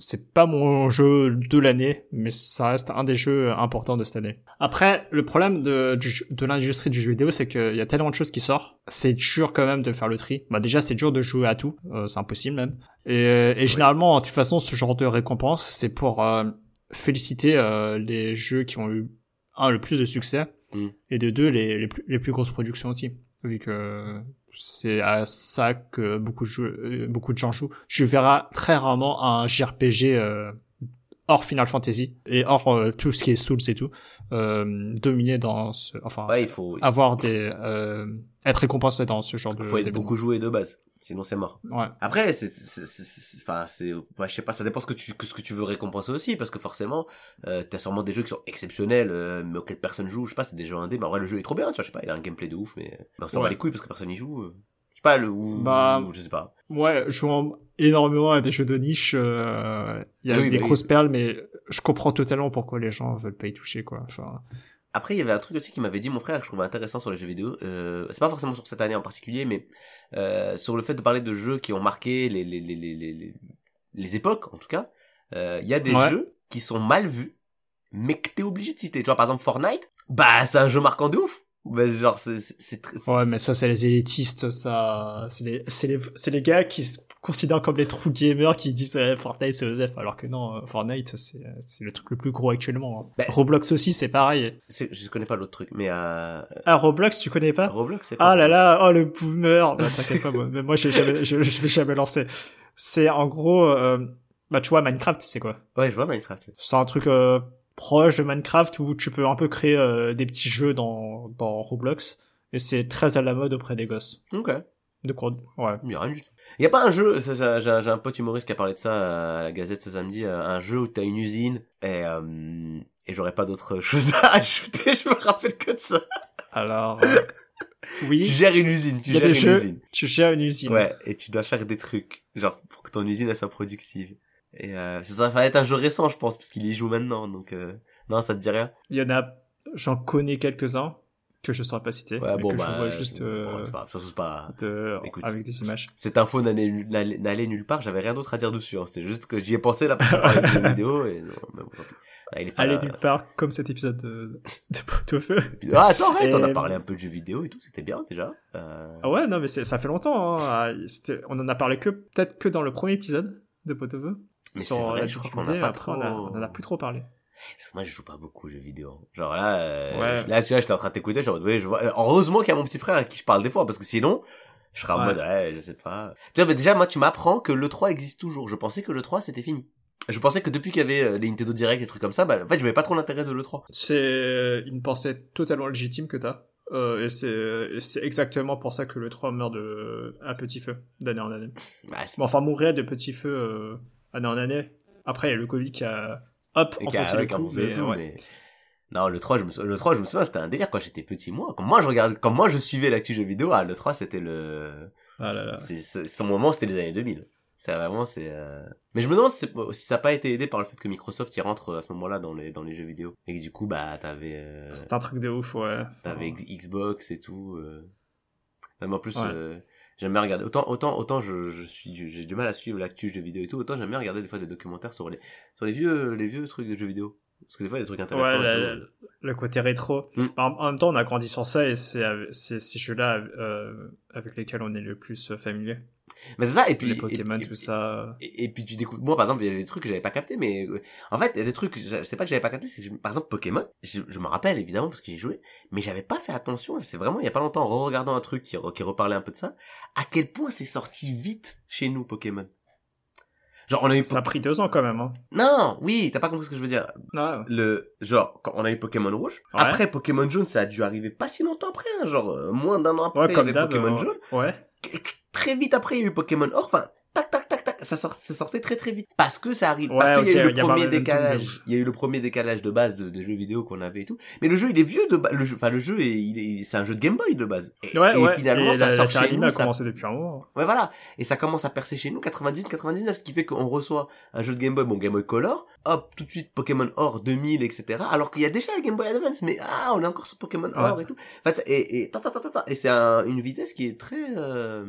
c'est pas mon jeu de l'année, mais ça reste un des jeux importants de cette année. Après, le problème de, du de l'industrie du jeu vidéo, c'est qu'il y a tellement de choses qui sortent, c'est dur quand même de faire le tri. Bah déjà, c'est dur de jouer à tout, euh, c'est impossible même. Et, et généralement, de toute façon, ce genre de récompense, c'est pour euh, féliciter euh, les jeux qui ont eu un le plus de succès Mm. et de deux les, les, plus, les plus grosses productions aussi, vu que c'est à ça que beaucoup de, jeux, euh, beaucoup de gens jouent. Je verrai très rarement un JRPG euh, hors Final Fantasy et hors euh, tout ce qui est Souls et tout euh, dominer dans ce, enfin Ouais, il faut, avoir des euh, être récompensé dans ce genre de faut être beaucoup joué de base. Sinon, c'est mort. ouais Après, c'est, enfin, c'est, ouais, je sais pas, ça dépend ce que tu, ce que tu veux récompenser aussi, parce que forcément, euh, t'as sûrement des jeux qui sont exceptionnels, euh, mais auxquels personne joue. Je sais pas, c'est des jeux indés, mais en vrai, le jeu est trop bien, tu vois, je sais pas, il a un gameplay de ouf, mais, mais on s'en bat les couilles parce que personne y joue. Euh. Je sais pas, le, ou, Bah, ou je sais pas. Ouais, jouant énormément à des jeux de niche, euh, il y a oui, des bah oui. grosses perles, mais je comprends totalement pourquoi les gens veulent pas y toucher, quoi. Enfin, Après, il y avait un truc aussi qui m'avait dit mon frère que je trouvais intéressant sur les jeux vidéo. Euh, c'est pas forcément sur cette année en particulier, mais euh, sur le fait de parler de jeux qui ont marqué les les les les les, les, les époques, en tout cas. Euh, Il y a des Ouais. jeux qui sont mal vus, mais que t'es obligé de citer. Tu vois, par exemple, Fortnite. Bah, c'est un jeu marquant de ouf. Bah, genre, c'est c'est c'est très- ouais, mais ça, c'est les élitistes, ça, c'est les, c'est les, c'est les gars qui se considèrent comme les trous gamers qui disent eh, Fortnite c'est Osef, alors que non, euh, Fortnite c'est, c'est le truc le plus gros actuellement. Bah- Roblox aussi, c'est pareil. c'est- je connais pas l'autre truc, mais euh, Ah, Roblox, tu connais pas? Roblox, c'est pas. Ah là là, oh le boomer. Bah, t'inquiète pas, moi, mais moi j'ai jamais, je, je l'ai jamais lancé. C'est en gros, euh, bah tu vois Minecraft, c'est quoi? Ouais, je vois Minecraft. C'est un truc euh, proche de Minecraft où tu peux un peu créer euh, des petits jeux dans, dans Roblox. Et c'est très à la mode auprès des gosses. Ok. De quoi Ouais. Il y a rien du tout. Il y a pas un jeu, j'ai un pote humoriste qui a parlé de ça à la Gazette ce samedi, euh, un jeu où t'as une usine et euh, et j'aurais pas d'autre chose à ajouter, je me rappelle que de ça. Alors, euh, Tu oui, gères une usine, tu gères des une jeux, usine. tu gères une usine. Ouais, et tu dois faire des trucs, genre pour que ton usine elle soit productive. Et euh, ça va être un jeu récent, je pense, parce qu'il y joue maintenant, donc euh, non, ça te dit rien. Il y en a, j'en connais quelques-uns que je saurais pas citer. Ouais, mais bon que je bah, vois juste euh, pas, de, Écoute. avec des images. Cette info n'allait nulle part, j'avais rien d'autre à dire dessus. hein. C'était juste que j'y ai pensé là de jeux vidéo et non, mais bon. Ah, il est pas Allez là. nulle part, comme cet épisode de, de Pot au feu. Ah, attends, arrête, on a Et- parlé un peu de jeux vidéo et tout, c'était bien déjà. Euh... Ah ouais, non, mais ça fait longtemps. Hein. On en a parlé que peut-être que dans le premier épisode de Pot au feu. Mais Sur vrai, la je crois qu'on difficulté, après, trop... on, a- on en a plus trop parlé. Parce que moi, je joue pas beaucoup aux jeux vidéo. Genre là, euh, Ouais. là, tu vois, j'étais en train de t'écouter, genre, je vois. euh, Heureusement qu'il y a mon petit frère à qui je parle des fois, parce que sinon, je serais en Ouais. mode, ouais, je sais pas. Tu vois, mais déjà, moi, tu m'apprends que le 3 existe toujours. Je pensais que le 3 c'était fini. Je pensais que depuis qu'il y avait euh, les Nintendo Direct et trucs comme ça, bah, en fait, je voyais pas trop l'intérêt de le 3. C'est une pensée totalement légitime que t'as. Euh, et c'est exactement pour ça que le 3 meurt de à petit feu d'année en année. Bah, Bon, enfin mourir de petit feu euh, année en année. Après il y a le Covid qui a hop enfoncé le coup, mais, coup, ouais. mais- Non, le 3, je me, sou- le 3, je me souviens, c'était un délire quand j'étais petit, moi. Quand moi, je regardais, quand moi, je suivais l'actu jeux vidéo, ah, le 3, c'était le, Ah là là. c'est, c'est- son moment, c'était les années 2000. C'est vraiment, c'est, euh... mais je me demande si, ça n'a pas été aidé par le fait que Microsoft y rentre à ce moment-là dans les, dans les jeux vidéo. Et que du coup, bah, t'avais, euh, C'est un truc de ouf, ouais. t'avais Xbox et tout, euh... Même en plus, Ouais. J'aime bien regarder. Autant, autant, autant je, je suis, j'ai du mal à suivre l'actu jeux vidéo et tout, autant j'aime bien regarder des fois des documentaires sur les, sur les vieux, les vieux trucs de jeux vidéo. Parce que des fois, il y a des trucs intéressants Ouais, et la- tout. le côté rétro. Mm. En, même temps, on a grandi sur ça et c'est ces jeux-là euh, avec lesquels on est le plus familier. Mais c'est ça, et puis, les Pokémon, et- tout ça. Et, et puis tu découvres, moi par exemple, il y a des trucs que j'avais pas capté, mais euh, en fait, il y a des trucs, je sais pas que j'avais pas capté, c'est que par exemple Pokémon, je, je me rappelle évidemment parce que j'ai joué, mais j'avais pas fait attention, c'est vraiment il y a pas longtemps en re-regardant un truc qui, qui reparlait un peu de ça, à quel point c'est sorti vite chez nous Pokémon. Genre on a eu Ça a pris deux ans quand même. Hein. non, oui, t'as pas compris ce que je veux dire. Ouais. Le genre quand on a eu Pokémon rouge, Ouais. après Pokémon jaune, ça a dû arriver pas si longtemps après, hein, genre euh, moins d'un an après Ouais, il y comme avait d'hab. Pokémon euh, jaune. Ouais. Très vite après il y a eu Pokémon Or, ça, sort, ça sortait très très vite parce que ça arrive, Ouais, parce qu'il y a eu le y premier décalage, il y a eu le premier décalage de base de, des jeux vidéo qu'on avait et tout, mais le jeu il est vieux de base, le jeu, enfin le jeu est, il est, c'est un jeu de Game Boy de base. Et, Ouais, et ouais. finalement et ça la, sort la chez nous, a ça commencé depuis un moment. Ouais, voilà. Et ça commence à percer chez nous, 98, 99, ce qui fait qu'on reçoit un jeu de Game Boy, bon, Game Boy Color, hop, tout de suite Pokémon Or 2000, etc. Alors qu'il y a déjà la Game Boy Advance, mais ah, on est encore sur Pokémon Or et tout. En fait, et, et, ta, ta, ta, ta, ta. et c'est un- une vitesse qui est très, euh,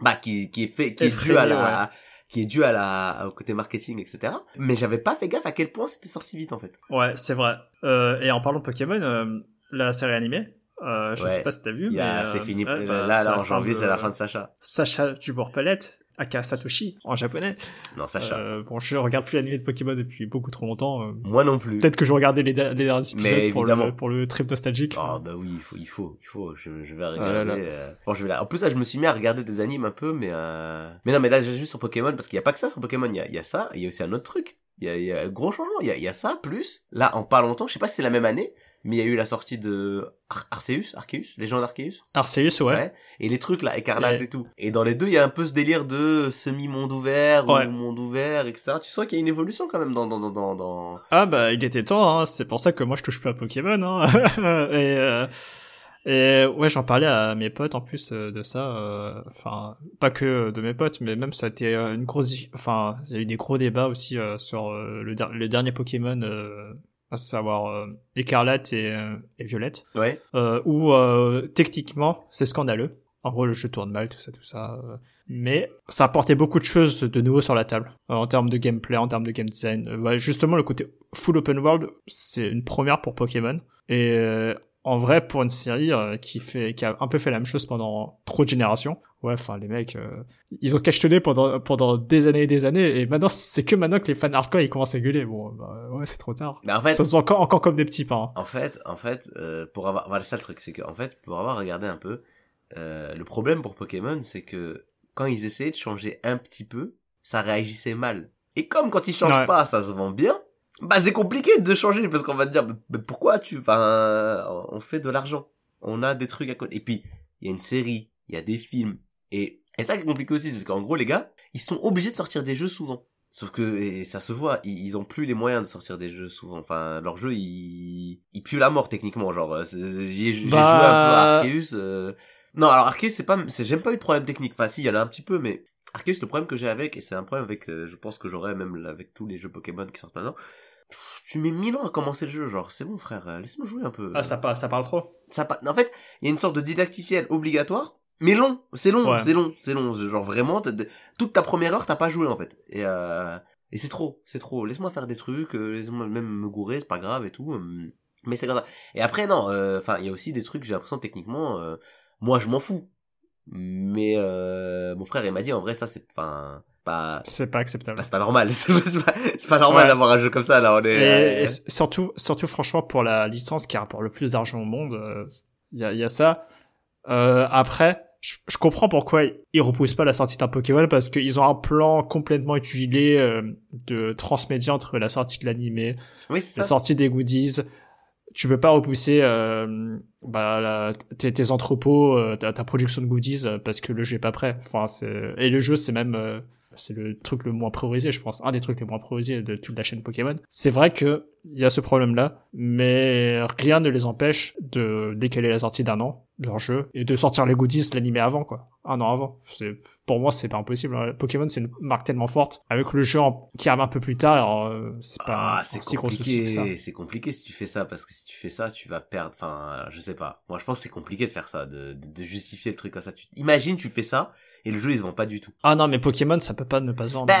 bah, qui, qui est fait, qui est due à la, qui est due à la, au côté marketing, etc. Mais j'avais pas fait gaffe à quel point c'était sorti vite, en fait. Ouais, c'est vrai. Euh, et en parlant de Pokémon, euh, la série animée, euh, je Ouais. sais pas si t'as vu, mais c'est fini, ouais, là, bah, là, la en janvier, de c'est la fin de Sacha. Sacha Dubourg-Palette, aka Satoshi en japonais. Non, Sacha. Euh, bon, je regarde plus l'anime de Pokémon depuis beaucoup trop longtemps. euh, Moi non plus. Peut-être que je regardais les, derniers épisodes pour le, pour le trip nostalgique. Ah bah oui, il faut, il faut, il faut. Je, je vais regarder. Ah là là. euh, bon, je vais là. En plus là, je me suis mis à regarder des animes un peu, mais euh... mais non, mais là, j'ai juste sur Pokémon parce qu'il y a pas que ça sur Pokémon. Il y a, il y a ça, et il y a aussi un autre truc. Il y a, il y a un gros changement. Il y a, il y a ça plus. Là, en pas longtemps, je sais pas si c'est la même année, mais il y a eu la sortie de Ar Arceus, Arceus, Légende Arceus. Arceus, ouais. Et les trucs là, écarlate Ouais. et tout. Et dans les deux, il y a un peu ce délire de semi-monde ouvert Ouais. ou monde ouvert, etc. Tu sens qu'il y a une évolution quand même dans dans dans dans. dans... Ah bah il était temps, hein. c'est pour ça que moi je touche plus à Pokémon. Hein. et, euh, et ouais, j'en parlais à mes potes en plus euh, de ça. euh, Enfin, pas que de mes potes, mais même ça a été euh, une grosse. Enfin, il y a eu des gros débats aussi euh, sur euh, le, der- le dernier Pokémon, euh, à savoir euh, Écarlate et, euh, et Violette, Ouais. euh, où euh, techniquement c'est scandaleux. En gros, le jeu tourne mal, tout ça, tout ça. euh, mais ça apportait beaucoup de choses de nouveau sur la table euh, en termes de gameplay, en termes de game design. Ouais, justement, le côté full open world, c'est une première pour Pokémon. Et euh, en vrai, pour une série euh, qui fait, qui a un peu fait la même chose pendant trop de générations. Ouais, enfin, les mecs, euh, ils ont cachetonné pendant pendant des années et des années. Et maintenant, c'est que maintenant que les fans hardcore ils commencent à gueuler. Bon, bah, ouais, c'est trop tard. Mais en fait, Ça se voit encore encore comme des petits pains. hein. En fait, en fait, euh, pour avoir, voilà, ça le truc, c'est que, en fait, pour avoir regardé un peu, euh, le problème pour Pokémon, c'est que quand ils essayaient de changer un petit peu, ça réagissait mal. Et comme quand ils changent Ouais. pas, ça se vend bien, bah c'est compliqué de changer parce qu'on va te dire, mais- pourquoi tu, enfin, on fait de l'argent, on a des trucs à côté. Et puis, il y a une série, il y a des films, et, et ça qui est compliqué aussi, c'est qu'en gros, les gars, ils sont obligés de sortir des jeux souvent. Sauf que et ça se voit, ils, ils ont plus les moyens de sortir des jeux souvent. Enfin, leur jeu, il, il pue la mort techniquement. Genre, euh, j'ai j'ai Bah- joué un peu à Arceus. euh, Non, alors Arceus, c'est pas, c'est j'aime pas eu de problème technique. Enfin, si, il y en a un petit peu, mais Arceus, le problème que j'ai avec, et c'est un problème avec, euh, je pense que j'aurais même avec tous les jeux Pokémon qui sortent maintenant. pff, Tu mets mille ans à commencer le jeu, genre c'est bon frère, euh, laisse-moi jouer un peu. Ah, ça, pa- ça parle trop. Ça pa- En fait, il y a une sorte de didacticiel obligatoire, mais long. C'est long, Ouais. c'est long, c'est long. Genre vraiment, t'as- toute ta première heure, t'as pas joué en fait. Et, euh... et c'est trop, c'est trop. Laisse-moi faire des trucs, euh, laisse-moi même me gourer, c'est pas grave et tout. Mais c'est comme ça. Et après, non, euh, enfin, il y a aussi des trucs, j'ai l'impression techniquement, euh, moi je m'en fous. Mais euh, mon frère, il m'a dit, en vrai, ça c'est pas... pas C'est pas acceptable. c'est pas normal, c'est pas, normal Ouais. d'avoir un jeu comme ça, là, on est... Et, euh, et surtout, surtout franchement pour la licence qui rapporte le plus d'argent au monde, euh, il y, a, y a ça. Euh, après, je, je comprends pourquoi ils repoussent pas la sortie d'un Pokémon parce qu'ils ont un plan complètement étudié euh, de transmédia entre la sortie de l'animé, Oui, la sortie des goodies. Tu peux pas repousser euh, bah, tes, tes entrepôts, euh, ta, ta production de goodies euh, parce que le jeu est pas prêt. Enfin, c'est et le jeu c'est même c'est le truc le moins priorisé, je pense, un des trucs les moins priorisés de toute la chaîne Pokémon. C'est vrai que il y a ce problème-là, mais rien ne les empêche de décaler la sortie d'un an de leur jeu et de sortir les goodies l'animé avant quoi, un an avant. C'est pour moi c'est pas impossible. hein. Pokémon c'est une marque tellement forte avec le jeu en- qui arrive un peu plus tard, euh, c'est pas Ah, c'est si compliqué. C'est compliqué si tu fais ça parce que si tu fais ça, tu vas perdre. Enfin, je sais pas. Moi, je pense que c'est compliqué de faire ça, de, de, de justifier le truc comme ça. Tu imagine, tu fais ça et le jeu il se vend pas du tout. Ah non mais Pokémon ça peut pas ne pas se vendre. Bah,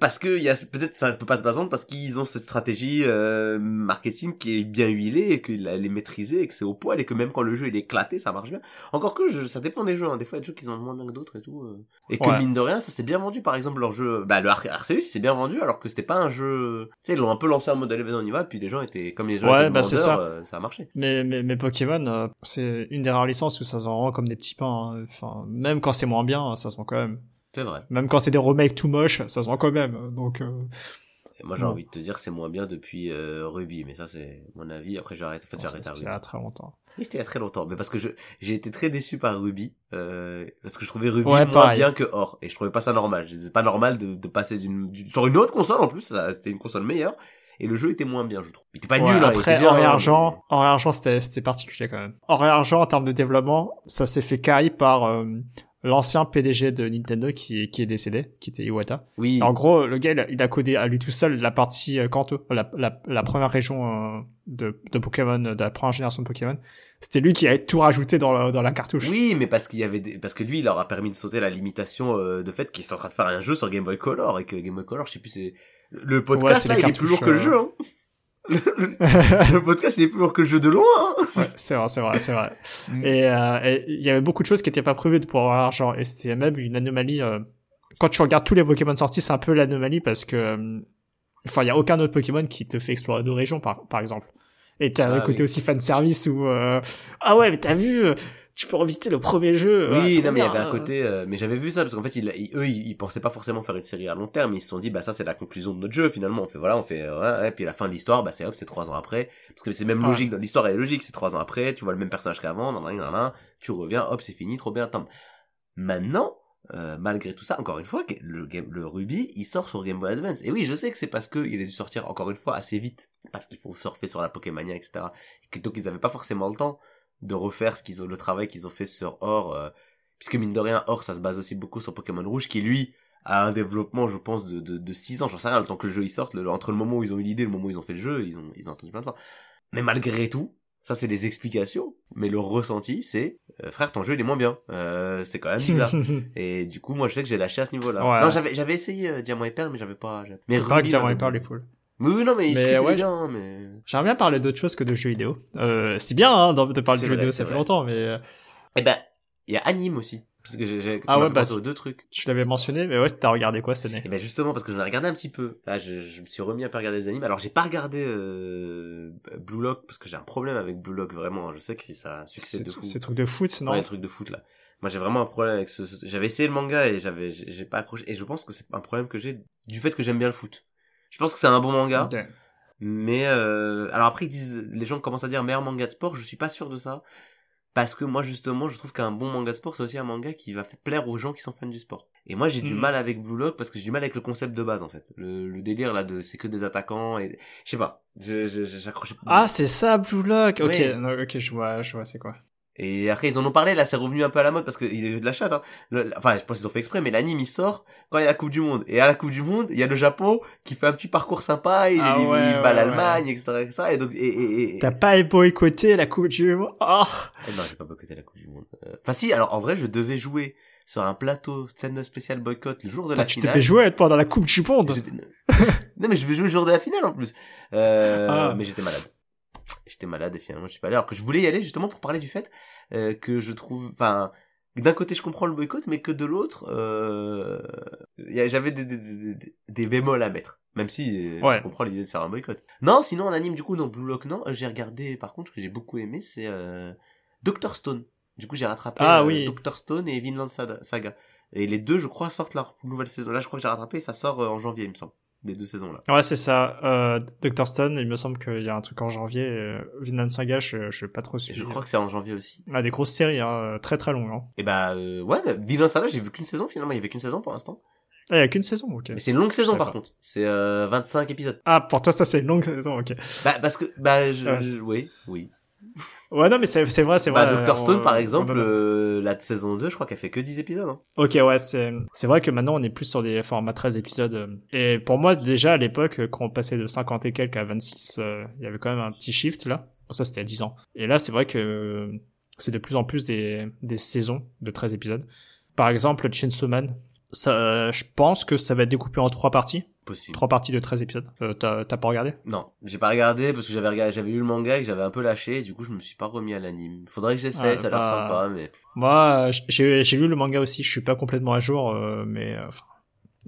parce que il y a peut-être ça peut pas se vendre parce qu'ils ont cette stratégie euh, marketing qui est bien huilée et qu'elle elle est maîtrisée et que c'est au poil et que même quand le jeu il est éclaté, ça marche bien. Encore que je, ça dépend des jeux. Hein. Des fois, il y a des jeux qui vendent moins bien que d'autres et tout. euh. Et que Ouais. mine de rien, ça s'est bien vendu. Par exemple, leur jeu, bah le Ar- Arceus, c'est bien vendu alors que c'était pas un jeu. Tu sais, ils l'ont un peu lancé en mode allez vas-y on y va. Puis les gens étaient comme les gens Ouais, étaient bah, vendeurs, ça. euh, ça a marché. Mais, mais, mais Pokémon, c'est une des rares licences où ça se vend comme des petits pains. hein. Enfin, même quand c'est moins bien, ça se vend quand même. C'est vrai. Même quand c'est des remakes tout moches, ça se vend quand même. Donc, euh, Et moi, j'ai envie de te dire que c'est moins bien depuis euh, Ruby, mais ça, c'est mon avis. Après, j'ai arrêté. En fait, j'ai arrêté C'était il y a très longtemps. Oui, c'était il y a très longtemps, mais parce que je j'ai été très déçu par Ruby, euh, parce que je trouvais Ruby Ouais, moins pareil. bien que Or, et je trouvais pas ça normal. C'est pas normal de, de passer d'une sur une autre console en plus, c'était une console meilleure, et le jeu était moins bien, je trouve. Il était pas Ouais, nul, hein, il après, était bien. or et hein, argent, c'était, particulier quand même. Or et argent, en termes de développement, ça s'est fait carry par euh, l'ancien PDG de Nintendo qui, qui est décédé, qui était Iwata. Oui. En gros, le gars, il a, codé à lui tout seul la partie euh, Kanto, la, la, la première région euh, de, de Pokémon, de la première génération de Pokémon. C'était lui qui a tout rajouté dans la, dans la cartouche. Oui, mais parce qu'il y avait des... parce que lui, il leur a permis de sauter la limitation euh, de fait qu'il est en train de faire un jeu sur Game Boy Color et que Game Boy Color, je sais plus, c'est le Ouais, podcast là, les il est plus lourd que le jeu. Hein. Le, le- le podcast, il est plus lourd que le jeu de loin. Hein. Ouais, c'est vrai, c'est vrai, c'est vrai. Mm. Et euh, et il y avait beaucoup de choses qui étaient pas prévues pour avoir argent. Et c'était même une anomalie. euh, Quand tu regardes tous les Pokémon sortis, c'est un peu l'anomalie parce que, euh, enfin, il y a aucun autre Pokémon qui te fait explorer deux régions, par, par exemple. Et t'as Ah, le côté oui. aussi fan service où, euh, ah ouais, mais t'as vu, euh, tu peux revisiter le premier jeu. Oui, ouais, trop non, mais il y avait un euh. côté, euh, mais j'avais vu ça parce qu'en fait, ils, ils- eux, ils, pensaient pas forcément faire une série à long terme. Ils se sont dit, bah ça, c'est la conclusion de notre jeu. Finalement, on fait voilà, on fait, euh, ouais, ouais, puis la fin de l'histoire, bah c'est hop, c'est trois ans après. Parce que c'est même logique. dans L'histoire est logique. C'est trois ans après. Tu vois le même personnage qu'avant. nan, nan, nan, nan, tu reviens, hop, c'est fini, trop bien. Tant. Maintenant, euh, malgré tout ça, encore une fois, le, game, le Ruby, il sort sur Game Boy Advance. Et oui, je sais que c'est parce que il a dû sortir encore une fois assez vite, parce qu'il faut surfer sur la Pokémania, etc. Et que, donc ils avaient pas forcément le temps de refaire ce qu'ils ont, le travail qu'ils ont fait sur Or, euh, puisque mine de rien, Or, ça se base aussi beaucoup sur Pokémon Rouge, qui lui a un développement, je pense, de, de, de 6 ans, j'en sais rien, le temps que le jeu il sorte, le- entre le moment où ils ont eu l'idée et le moment où ils ont fait le jeu, ils ont, ils ont entendu plein de fois. Mais malgré tout, ça c'est des explications, mais le ressenti c'est, euh, frère, ton jeu il est moins bien, euh, c'est quand même bizarre. Et du coup, moi, je sais que j'ai lâché à ce niveau-là. Ouais. Non, j'avais, j'avais essayé euh, Diamant et Perle, mais j'avais pas. j'avais- Mais Ruby Diamant et Pearl est beaucoup. cool. Oui, oui, non, mais, Mais il ouais, bien, hein, mais. J'aimerais bien parler d'autre chose que de jeux vidéo. Euh, c'est bien, hein, de parler de jeux vidéo, ça fait vrai. longtemps, mais euh, Eh ben, il y a Anime aussi. Parce que j'ai, Ah ouais, bah, aux deux trucs. tu l'avais mentionné, mais ouais, t'as regardé quoi cette année? Et ben justement parce que j'en ai regardé un petit peu. Là, je, je me suis remis à pas regarder des animes. Alors j'ai pas regardé euh, Blue Lock parce que j'ai un problème avec Blue Lock vraiment. Je sais que si ça C'est de fou. c'est truc de foot, non? Ouais, les trucs de foot là. Moi j'ai vraiment un problème avec ce. ce- J'avais essayé le manga et j'avais j'ai pas accroché. Et je pense que c'est un problème que j'ai du fait que j'aime bien le foot. Je pense que c'est un bon manga. Mais euh, alors après ils disent, les gens commencent à dire meilleur manga de sport. Je suis pas sûr de ça parce que moi justement je trouve qu'un bon manga de sport c'est aussi un manga qui va faire plaire aux gens qui sont fans du sport. Et moi j'ai du Mhm. mal avec Blue Lock parce que j'ai du mal avec le concept de base en fait. Le, le délire là de c'est que des attaquants et je sais pas. Je j'accrochais. Ah, c'est ça, Blue Lock. Ok, Ouais. non, ok, je vois, je vois, c'est quoi. Et après ils en ont parlé là c'est revenu un peu à la mode parce que il y a eu de la chatte. Hein. Le- enfin je pense qu'ils ont fait exprès mais l'anime il sort quand il y a la Coupe du Monde et à la Coupe du Monde il y a le Japon qui fait un petit parcours sympa il, Ah il, ouais, il bat ouais, l'Allemagne etc, etc. et donc et, et, et- T'as pas boycotté la Coupe du Monde? Oh Eh non, j'ai pas boycotté la Coupe du Monde. Euh, Enfin si, alors en vrai, je devais jouer sur un plateau scène spéciale boycott le jour de la tu finale. t'es fait jouer pendant la Coupe du Monde non mais je vais jouer le jour de la finale en plus. Euh, Ah. Mais j'étais malade. J'étais malade et finalement je suis pas allé. Alors que je voulais y aller justement pour parler du fait euh, que je trouve, enfin, d'un côté je comprends le boycott, mais que de l'autre, euh, j'avais des, des, des, des- des bémols à mettre. Même si euh, Ouais. je comprends l'idée de faire un boycott. Non, sinon en anime du coup, non, Blue Lock non. J'ai regardé par contre ce que j'ai beaucoup aimé, c'est euh, Doctor Stone. Du coup j'ai rattrapé Ah oui. Doctor Stone et Vinland Saga-. Et les deux, je crois, sortent leur nouvelle saison. Là, je crois que j'ai rattrapé, ça sort en janvier, il me semble. Des deux saisons là. Ouais, c'est ça. Euh, Dr. Stone, il me semble qu'il y a un truc en janvier. Euh, Vinland Saga, je, je sais pas trop suivi. je crois que c'est en janvier aussi. Ah, des grosses séries, hein, très très longues. Hein. Et bah euh, ouais, mais Vinland Saga, j'ai vu qu'une saison finalement, il y avait qu'une saison pour l'instant. Ah, il y a qu'une saison, ok. Mais c'est une longue saison par pas. contre. C'est euh, 25 épisodes. Ah, pour toi, ça c'est une longue saison, ok. Bah parce que bah je, Ouais, je- oui, oui. Ouais, non, mais c'est c'est vrai, c'est vrai. Bah Doctor on- Stone par exemple, euh, la saison 2, je crois qu'elle fait que 10 épisodes hein. Ok, ouais, c'est c'est vrai que maintenant on est plus sur des formats 13 épisodes. euh, Et pour moi, déjà à l'époque, euh, quand on passait de 50 et quelques à 26, euh, il y avait quand même un petit shift là. Bon, ça c'était à 10 ans. Et là, c'est vrai que c'est de plus en plus des, des saisons de 13 épisodes. Par exemple, Chainsaw Man, ça, euh, je pense que ça va être découpé en trois parties. Possible. Trois parties de 13 épisodes. Euh, T'as pas regardé? Non, j'ai pas regardé parce que j'avais regardé, j'avais lu le manga et que j'avais un peu lâché, et du coup je me suis pas remis à l'anime. Faudrait que j'essaie, ça a l'air bah, sympa, mais Moi, euh, j'ai lu le manga aussi. Je suis pas complètement à jour, euh, mais euh, enfin,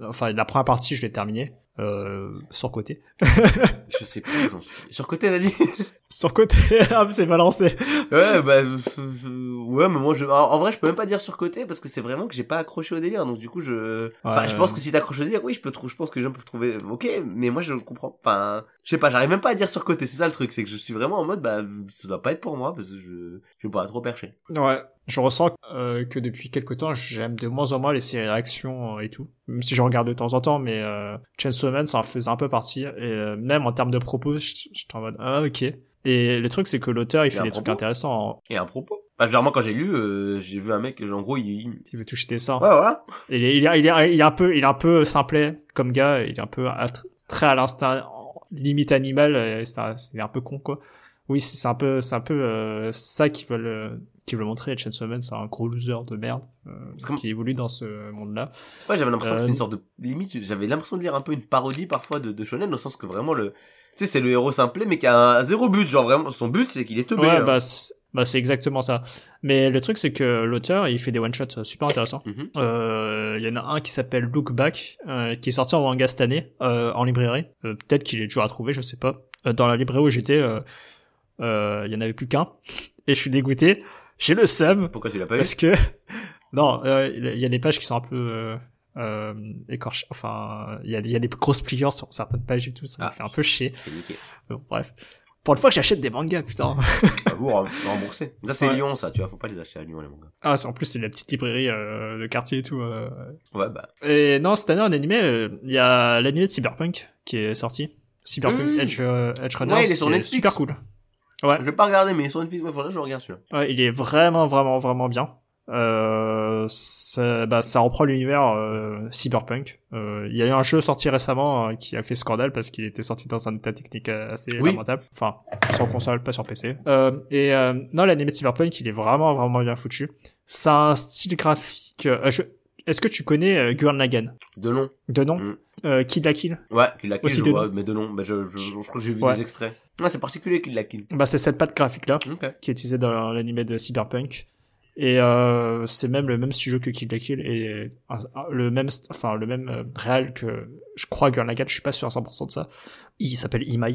enfin, la première partie, je l'ai terminé. Euh, surcoté. Je sais plus j'en suis. Sur côté, t'as dit surcoté, ah, c'est balancé. Ouais, bah, euh, euh, ouais, mais moi, je, en, vrai, je peux même pas dire surcoté parce que c'est vraiment que j'ai pas accroché au délire. Donc, du coup, je, enfin, Ouais. je pense que si t'accroches au délire, oui, je peux trouver, je pense que les gens peuvent trouver, ok, mais moi, je comprends. Enfin, je sais pas, j'arrive même pas à dire surcoté. C'est ça le truc, c'est que je suis vraiment en mode, bah, ça doit pas être pour moi parce que je, je vais pas trop percher. Ouais. Je ressens euh, que depuis quelques temps, j'aime de moins en moins les séries d'action euh, et tout. Même si je regarde de temps en temps, mais euh, Chainsaw Man, ça en faisait un peu partie. Et euh, même en termes de propos, je- j'étais en mode, ah, ok. Et le truc, c'est que l'auteur, il fait des trucs intéressants. en- Et un propos. Bah, généralement, quand j'ai lu, euh, j'ai vu un mec, en gros, il, il- veut toucher des seins. ouais, voilà. Il est, il est, il est, il est un peu, il est un peu simplet comme gars. Il est un peu à- très à l'instinct, limite animal. C'est un, un peu con quoi. Oui, c'est c'est un peu, c'est un peu euh, ça qu'ils veulent, euh, qu'ils veulent montrer. Chainsaw Man, c'est un gros loser de merde euh, Parce que- qui évolue dans ce monde-là. Ouais, j'avais l'impression que Euh, c'était une sorte de limite. J'avais l'impression de lire un peu une parodie parfois de, de shonen, au sens que vraiment le, tu sais, c'est le héros simplet, mais qui a un zéro but. Genre vraiment, son but c'est qu'il est teubé. Ouais, hein. bah, c'est- bah c'est exactement ça. Mais le truc, c'est que l'auteur, il fait des one shots super intéressants. Mhm. Euh, Il y en a un qui s'appelle Look Back, euh, qui est sorti en manga cette année, euh, en librairie. Euh, Peut-être qu'il est toujours à trouver, je sais pas. Euh, dans la librairie où j'étais, euh, euh, il y en avait plus qu'un. Et je suis dégoûté. J'ai le seum Pourquoi tu l'as pas parce que non, euh, il y a des pages qui sont un peu euh, euh, écorchées. Enfin, il y a, il y a des grosses pliures sur certaines pages et tout. Ça Ah. me fait un peu chier. Bon, bref. Pour une fois que j'achète des mangas, putain. À vous rem- rembourser. Ça c'est Ouais. Lyon, ça. Tu vois, faut pas les acheter à Lyon les mangas. Ah, en plus, c'est la petite librairie euh, de quartier et tout. euh. Ouais, bah. Et non, cette année, en animé, euh, il y a l'animé de Cyberpunk qui est sorti. Cyberpunk Mmh. Edge, Edge Runner. Ouais, il est sur Netflix. super cool. Ouais. Je vais pas regarder, mais sur une ouais, faudrait que je regarde celui-là. Ouais, il est vraiment, vraiment, vraiment bien. Euh, ça, bah, ça reprend l'univers euh, cyberpunk. Euh, Il y a eu un jeu sorti récemment euh, qui a fait scandale parce qu'il était sorti dans un état technique euh, assez Oui. lamentable. Enfin, sur console, pas sur PC. Euh, et euh, non, l'anime cyberpunk, il est vraiment, vraiment bien foutu. Ça a un style graphique. euh, je- Est-ce que tu connais euh, Gurren Lagann? De nom. de nom? Mm. euh, Kid la Kill? Ouais, Kill la Kill, Aussi je de vois, nom. mais de nom. Bah, je, je, je, crois que j'ai vu Ouais. des extraits. Ouais, c'est particulier Kill la Kill. Bah, c'est cette patte graphique là. Ok. qui est utilisé dans l'anime de Cyberpunk. Et euh, c'est même le même studio que Kill la Kill et euh, le même, enfin le même réal que je crois Gurren Lagann, je suis pas sûr à 100% de ça. Il s'appelle Imai.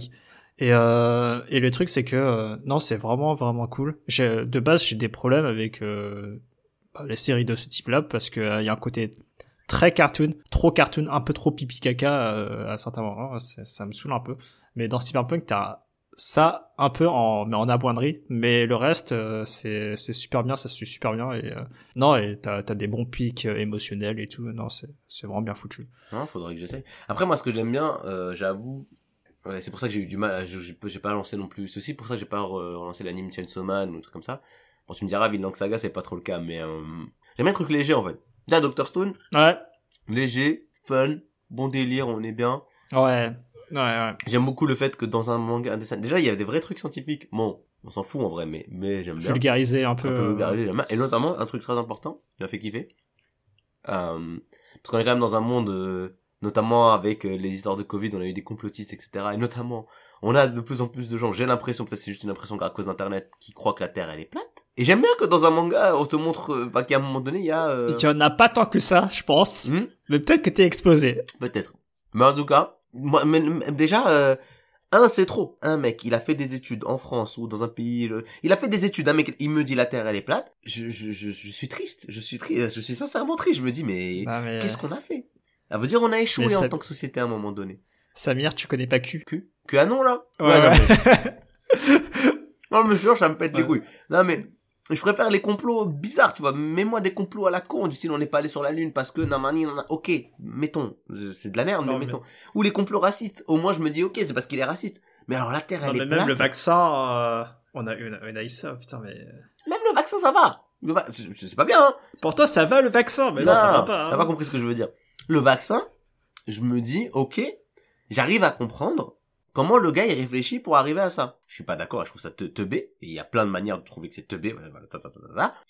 Et euh, et le truc c'est que euh, non c'est vraiment vraiment cool. De base j'ai des problèmes avec euh, les séries de ce type-là parce que euh, y a un côté très cartoon, trop cartoon, un peu trop pipi caca euh, à certains moments. C'est- Ça me saoule un peu. Mais dans Cyberpunk t'as ça un peu en mais en aboindrie mais le reste euh, c'est super bien ça se suit super bien et non et t'as t'as des bons pics émotionnels et tout non c'est vraiment bien foutu Non, faudrait que j'essaye. Après, moi, ce que j'aime bien, j'avoue, c'est pour ça que j'ai eu du mal, j'ai pas lancé non plus. Aussi pour ça que j'ai pas re- relancé l'anime Chainsaw Man ou truc comme ça. Bon, tu me diras, Vinland Saga, c'est pas trop le cas, mais euh, j'aime bien un truc léger, en fait. Là, Dr. Stone, ouais léger, fun, bon délire, on est bien. ouais ouais ouais J'aime beaucoup le fait que dans un manga, un dessin, déjà, il y a des vrais trucs scientifiques. Bon, on s'en fout en vrai, mais, mais j'aime bien. vulgariser un un peu, peu euh, bien. Et notamment, un truc très important, qui m'a fait kiffer. Euh, parce qu'on est quand même dans un monde, euh, notamment avec euh, les histoires de Covid, on a eu des complotistes, etc. Et notamment, on a de plus en plus de gens, j'ai l'impression, peut-être c'est juste une impression à cause d'Internet, qui croient que la Terre, elle est plate. Et j'aime bien que dans un manga, on te montre, euh, bah, qu'à un moment donné, il y a... euh, il y en a pas tant que ça je pense hmm, mais peut-être que t'es exposé Peut-être. Mais en tout cas, moi, mais- déjà, euh, un, c'est trop. Un mec, il a fait des études en France ou dans un pays. je- Il a fait des études. Un mec, il me dit la Terre, elle est plate. Je, je, je, je suis triste. Je suis triste. Je suis sincèrement triste. Je me dis, mais Ah, mais, qu'est-ce qu'on a fait? Ça veut dire on a échoué en tant que société à un moment donné. Samir tu connais pas Q? Que, que ah non là. Ouais, non, ouais. mais- non mais sûr, ça me pète les Ouais. couilles. Non mais je préfère les complots bizarres, tu vois. Mets-moi des complots à la con, du style on n'est pas allé sur la lune parce que nanana. Ok, mettons, c'est de la merde, Non, mais mais- mettons. Ou les complots racistes. Au moins je me dis ok, c'est parce qu'il est raciste. Mais alors la Terre, Non, elle mais est même plate. le vaccin euh, on a eu on a eu ça putain mais Même le vaccin, ça va. Va- C'est pas bien. Hein. pour toi ça va le vaccin mais non, ça va pas T'as hein. pas compris ce que je veux dire. Le vaccin, je me dis ok, j'arrive à comprendre. Comment le gars il réfléchit pour arriver à ça Je suis pas d'accord, je trouve ça te teubé, et il y a plein de manières de trouver que c'est teubé,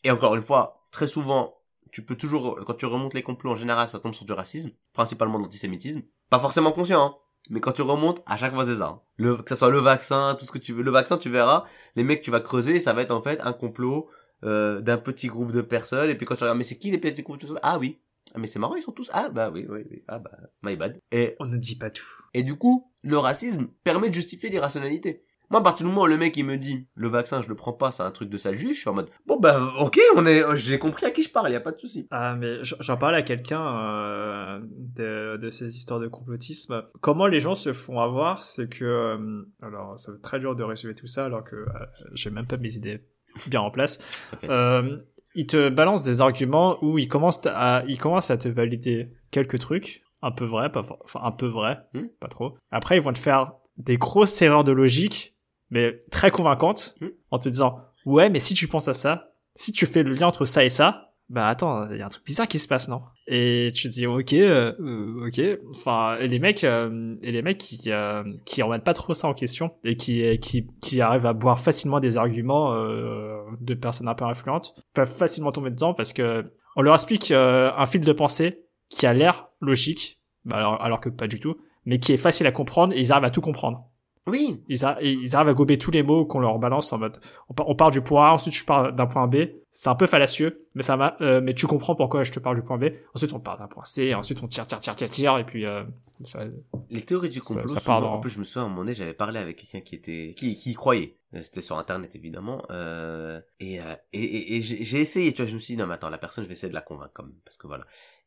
et encore une fois, très souvent, tu peux toujours, quand tu remontes les complots en général, ça tombe sur du racisme, principalement de l'antisémitisme, pas forcément conscient, hein, mais quand tu remontes, à chaque fois c'est ça. hein. Le, que ça soit le vaccin, tout ce que tu veux, le vaccin tu verras, les mecs tu vas creuser, ça va être en fait un complot euh, d'un petit groupe de personnes, et puis quand tu regardes, mais c'est qui les petits groupes Ah oui, Ah, mais c'est marrant, ils sont tous, ah, bah oui, oui, oui, ah, bah, my bad. Et, On ne dit pas tout. Et du coup, le racisme permet de justifier l'irrationalité. Moi, à partir du moment où le mec, il me dit, le vaccin, je le prends pas, c'est un truc de sale juif, je suis en mode, bon, bah, ok, on est, j'ai compris à qui je parle, y a pas de souci. Ah, mais j'en parlais à quelqu'un euh, de, de ces histoires de complotisme. Comment les gens se font avoir, c'est que... euh, alors, ça va être très dur de résumer tout ça, alors que euh, j'ai même pas mes idées bien en place. Ok. Euh, ils te balancent des arguments où ils commencent à, ils commencent à te valider quelques trucs, un peu vrais, pas, enfin un peu vrais, Hmm. pas trop. Après, ils vont te faire des grosses erreurs de logique, mais très convaincantes, Hmm. en te disant, ouais, mais si tu penses à ça, si tu fais le lien entre ça et ça, bah attends, il y a un truc bizarre qui se passe, non? Et tu te dis, ok, euh, euh, ok. Enfin, et les mecs, euh, et les mecs qui euh, qui remettent pas trop ça en question et qui qui qui arrivent à boire facilement des arguments euh, de personnes un peu influentes peuvent facilement tomber dedans parce que on leur explique euh, un fil de pensée qui a l'air logique, bah alors, alors que pas du tout, mais qui est facile à comprendre et ils arrivent à tout comprendre. Oui, Ils, a- et ils arrivent à gober tous les mots qu'on leur balance en mode on, par- on part du point A, ensuite je pars d'un point B. C'est un peu fallacieux, mais ça va. euh, mais tu comprends pourquoi je te parle du point B. Ensuite on part d'un point C, ensuite on tire, tire, tire, tire, tire, et puis euh, ça, les théories du Ça- complot, ça souvent, part dans- en plus, je me souviens, à un moment donné, j'avais parlé avec quelqu'un qui était, qui, qui y croyait. Euh, C'était sur internet, évidemment, euh, et, euh, et, et, et j'ai j'ai essayé, tu vois, je me suis dit, non, mais attends, la personne, je vais essayer de la convaincre, quand même, parce que voilà.